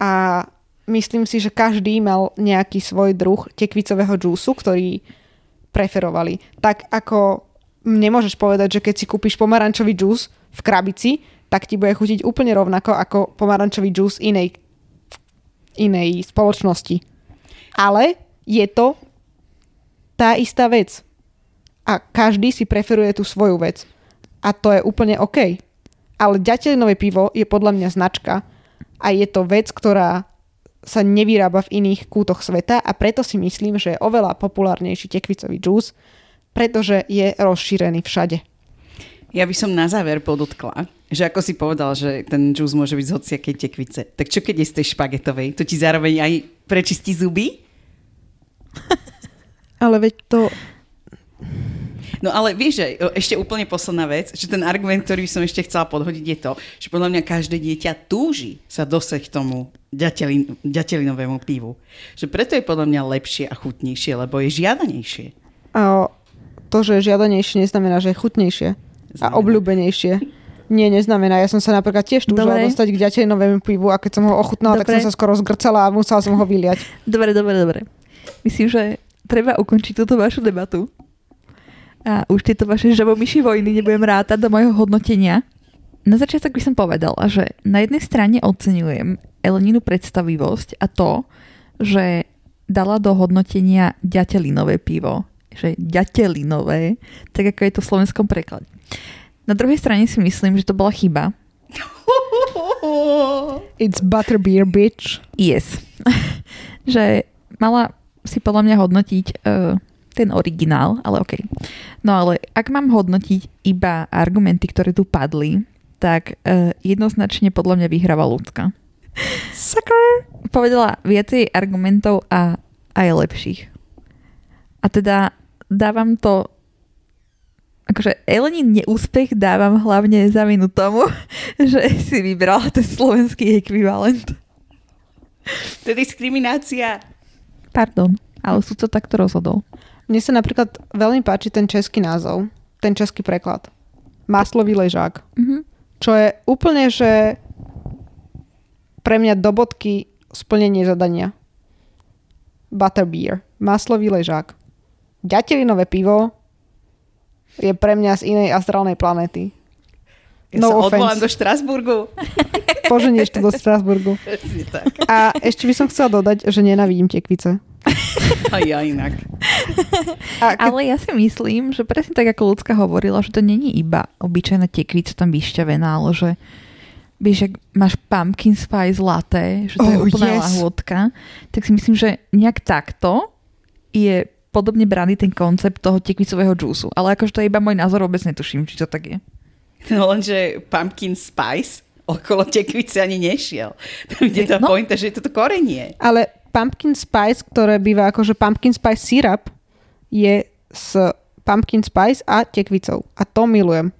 A myslím si, že každý mal nejaký svoj druh tekvicového džúsu, ktorý preferovali. Tak ako nemôžeš povedať, že keď si kúpiš pomarančový džús v krabici, tak ti bude chutiť úplne rovnako ako pomarančový džús inej, inej spoločnosti. Ale je to tá istá vec. A každý si preferuje tú svoju vec. A to je úplne OK. Ale ďatelinové pivo je podľa mňa značka a je to vec, ktorá sa nevyrába v iných kútoch sveta a preto si myslím, že je oveľa populárnejší tekvicový džús, pretože je rozšírený všade. Ja by som na záver podotkla, že ako si povedal, že ten džús môže byť z hociakej tekvice. Tak čo keď je z tej špagetovej? To ti zároveň aj prečistí zuby? Ale veď to No ale vieš, že ešte úplne posledná vec, že ten argument, ktorý som ešte chcela podhodiť je to, že podľa mňa každé dieťa túži sa dosať k tomu ďatelin, ďatelinovému pivu. Že preto je podľa mňa lepšie a chutnejšie, lebo je žiadanejšie. A to, že je žiadanejšie, neznamená, že je chutnejšie. Znamená. A obľúbenejšie. Nie, neznamená. Ja som sa napríklad tiež túžila dostať k ďatelinovému pivu a keď som ho ochutnala, dobre. tak som sa skoro zgrcala a musela som ho vyliať. Dobre, dobre, dobre. Myslím, že treba ukončiť túto vašu debatu a už tieto vaše žabomyši vojny nebudem rátať do mojho hodnotenia. Na začiatok by som povedala, že na jednej strane oceňujem Eleninu predstavivosť a to, že dala do hodnotenia ďatelinové pivo. Že ďatelinové, tak ako je to v slovenskom preklade. Na druhej strane si myslím, že to bola chyba. It's butterbeer, bitch. Yes. že mala si podľa mňa hodnotiť uh, ten originál, ale. Okay. No ale ak mám hodnotiť iba argumenty, ktoré tu padli, tak uh, jednoznačne podľa mňa vyhráva ľudská. Sucker! Povedala viacej argumentov a aj lepších. A teda dávam to akože Elenin neúspech dávam hlavne za vinu tomu, že si vybrala ten slovenský ekvivalent. To je diskriminácia. Pardon, ale súd to takto rozhodol. Mne sa napríklad veľmi páči ten český názov, ten český preklad. Maslový ležák. Mhm. Čo je úplne, že pre mňa do bodky splnenie zadania. Butterbeer. Maslový ležák. Ďatelinové pivo je pre mňa z inej astrálnej planéty. Ja No sa odvolám offense. do Štrasburgu. Poženieš to do tak. A ešte by som chcela dodať, že nenavidím tekvice. A ja inak. A keď, Ale ja si myslím, že presne tak, ako ľudská hovorila, že to není iba obyčajná tekvica tam vyšťavená, ale že vieš, ak máš pumpkin spice latte, že to je Oh, úplná yes. lahôdka, tak si myslím, že nejak takto je podobne braný ten koncept toho tekvicového džúsu. Ale akože to je iba môj názor, vôbec netuším, či to tak je. No lenže pumpkin spice okolo tekvice ani nešiel. Tam ide tá No. pointa, že je toto korenie. ale pumpkin spice, ktoré býva akože pumpkin spice syrup, je s pumpkin spice a tekvicou. A to milujem.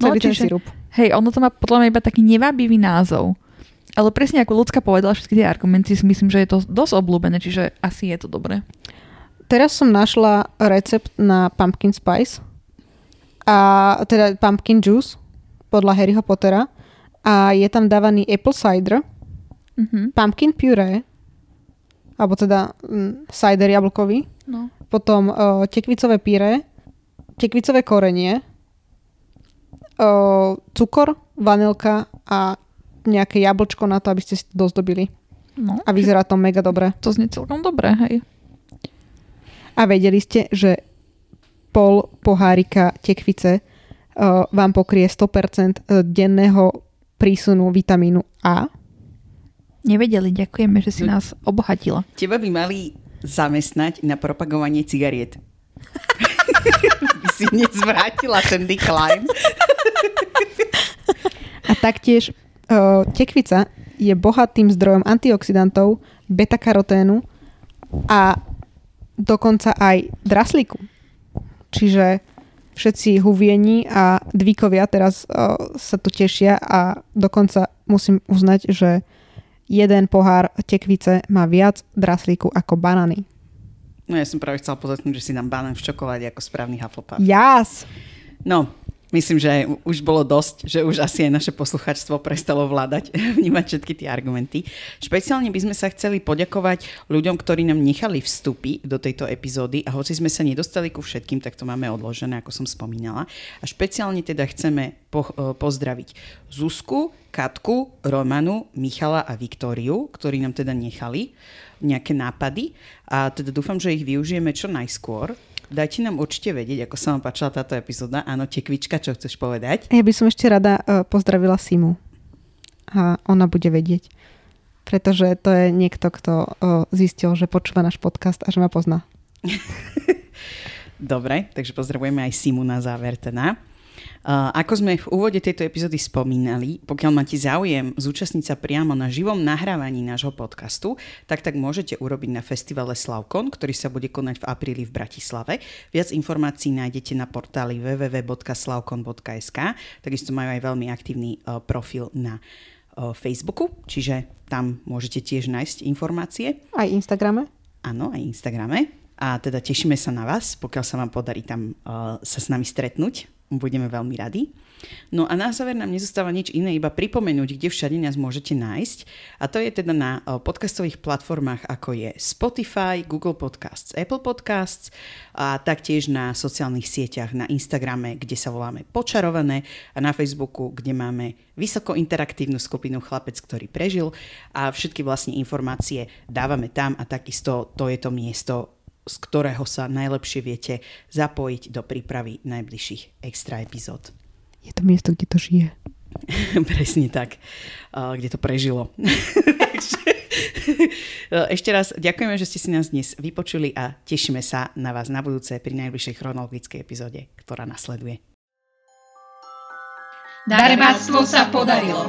No, Celý ten čiže- sirup. Hej, ono to má podľa mňa iba taký nevábivý názov. Ale presne ako ľudská povedala všetky tie argumenty, si myslím, že je to dosť obľúbené, čiže asi je to dobré. Teraz som našla recept na pumpkin spice a teda pumpkin juice podľa Harryho Pottera a je tam dávaný apple cider, Mhm. pumpkin puree alebo teda mm, cider jablkový, No. potom uh, tekvicové pyré, tekvicové korenie, uh, cukor, vanilka a nejaké jablčko na to, aby ste si to dozdobili. no. A vyzerá to mega dobre. To znie celkom dobré, hej. A vedeli ste, že pol pohárika tekvice uh, vám pokrie 100% denného prísunu vitamínu A? Nevedeli, ďakujeme, že si No. nás obohatila. Teba by mali zamestnať na propagovanie cigariet. by si nezvrátila ten decline. A taktiež uh, tekvica je bohatým zdrojom antioxidantov, beta-karoténu a dokonca aj draslíku. Čiže všetci huvieni a dvíkovia teraz uh, sa tu tešia a dokonca musím uznať, že jeden pohár tekvice má viac draslíku ako banany. No ja som práve chcela podotknúť, že si dám banán v čokoláde ako správny Hufflepuff. Jas! No, myslím, že už bolo dosť, že už asi aj naše posluchačstvo prestalo vládať, vnímať všetky tie argumenty. Špeciálne by sme sa chceli poďakovať ľuďom, ktorí nám nechali vstupy do tejto epizódy a hoci sme sa nedostali ku všetkým, tak to máme odložené, ako som spomínala. A špeciálne teda chceme po, eh, pozdraviť Zuzku, Katku, Romanu, Michala a Viktóriu, ktorí nám teda nechali nejaké nápady a teda dúfam, že ich využijeme čo najskôr. Dajte nám určite vedieť, ako sa vám páčila táto epizóda. Áno, tekvička, čo chceš povedať? Ja by som ešte rada uh, pozdravila Simu. A ona bude vedieť. Pretože to je niekto, kto uh, zistil, že počúva náš podcast a že ma pozná. Dobre, takže pozdravujeme aj Simu na záver teda. Uh, ako sme v úvode tejto epizódy spomínali, pokiaľ máte záujem zúčastniť sa priamo na živom nahrávaní nášho podcastu, tak tak môžete urobiť na festivale Slavkon, ktorý sa bude konať v apríli v Bratislave. Viac informácií nájdete na portáli www.slavkon.sk, takisto majú aj veľmi aktívny uh, profil na uh, Facebooku, čiže tam môžete tiež nájsť informácie. Aj Instagrame? Áno, aj Instagrame. A teda tešíme sa na vás, pokiaľ sa vám podarí tam uh, sa s nami stretnúť. Budeme veľmi radi. No a na záver nám nezostáva nič iné, iba pripomenúť, kde všade nás môžete nájsť. A to je teda na podcastových platformách, ako je Spotify, Google Podcasts, Apple Podcasts a taktiež na sociálnych sieťach, na Instagrame, kde sa voláme Počarované a na Facebooku, kde máme vysoko interaktívnu skupinu Chlapec, ktorý prežil a všetky vlastne informácie dávame tam a takisto to je to miesto, z ktorého sa najlepšie viete zapojiť do prípravy najbližších extra epizód. Je to miesto, kde to žije. Presne tak, kde to prežilo. Ešte raz ďakujeme, že ste si nás dnes vypočuli a tešíme sa na vás na budúce pri najbližšej chronologickej epizóde, ktorá nasleduje. Darebáctvo sa podarilo.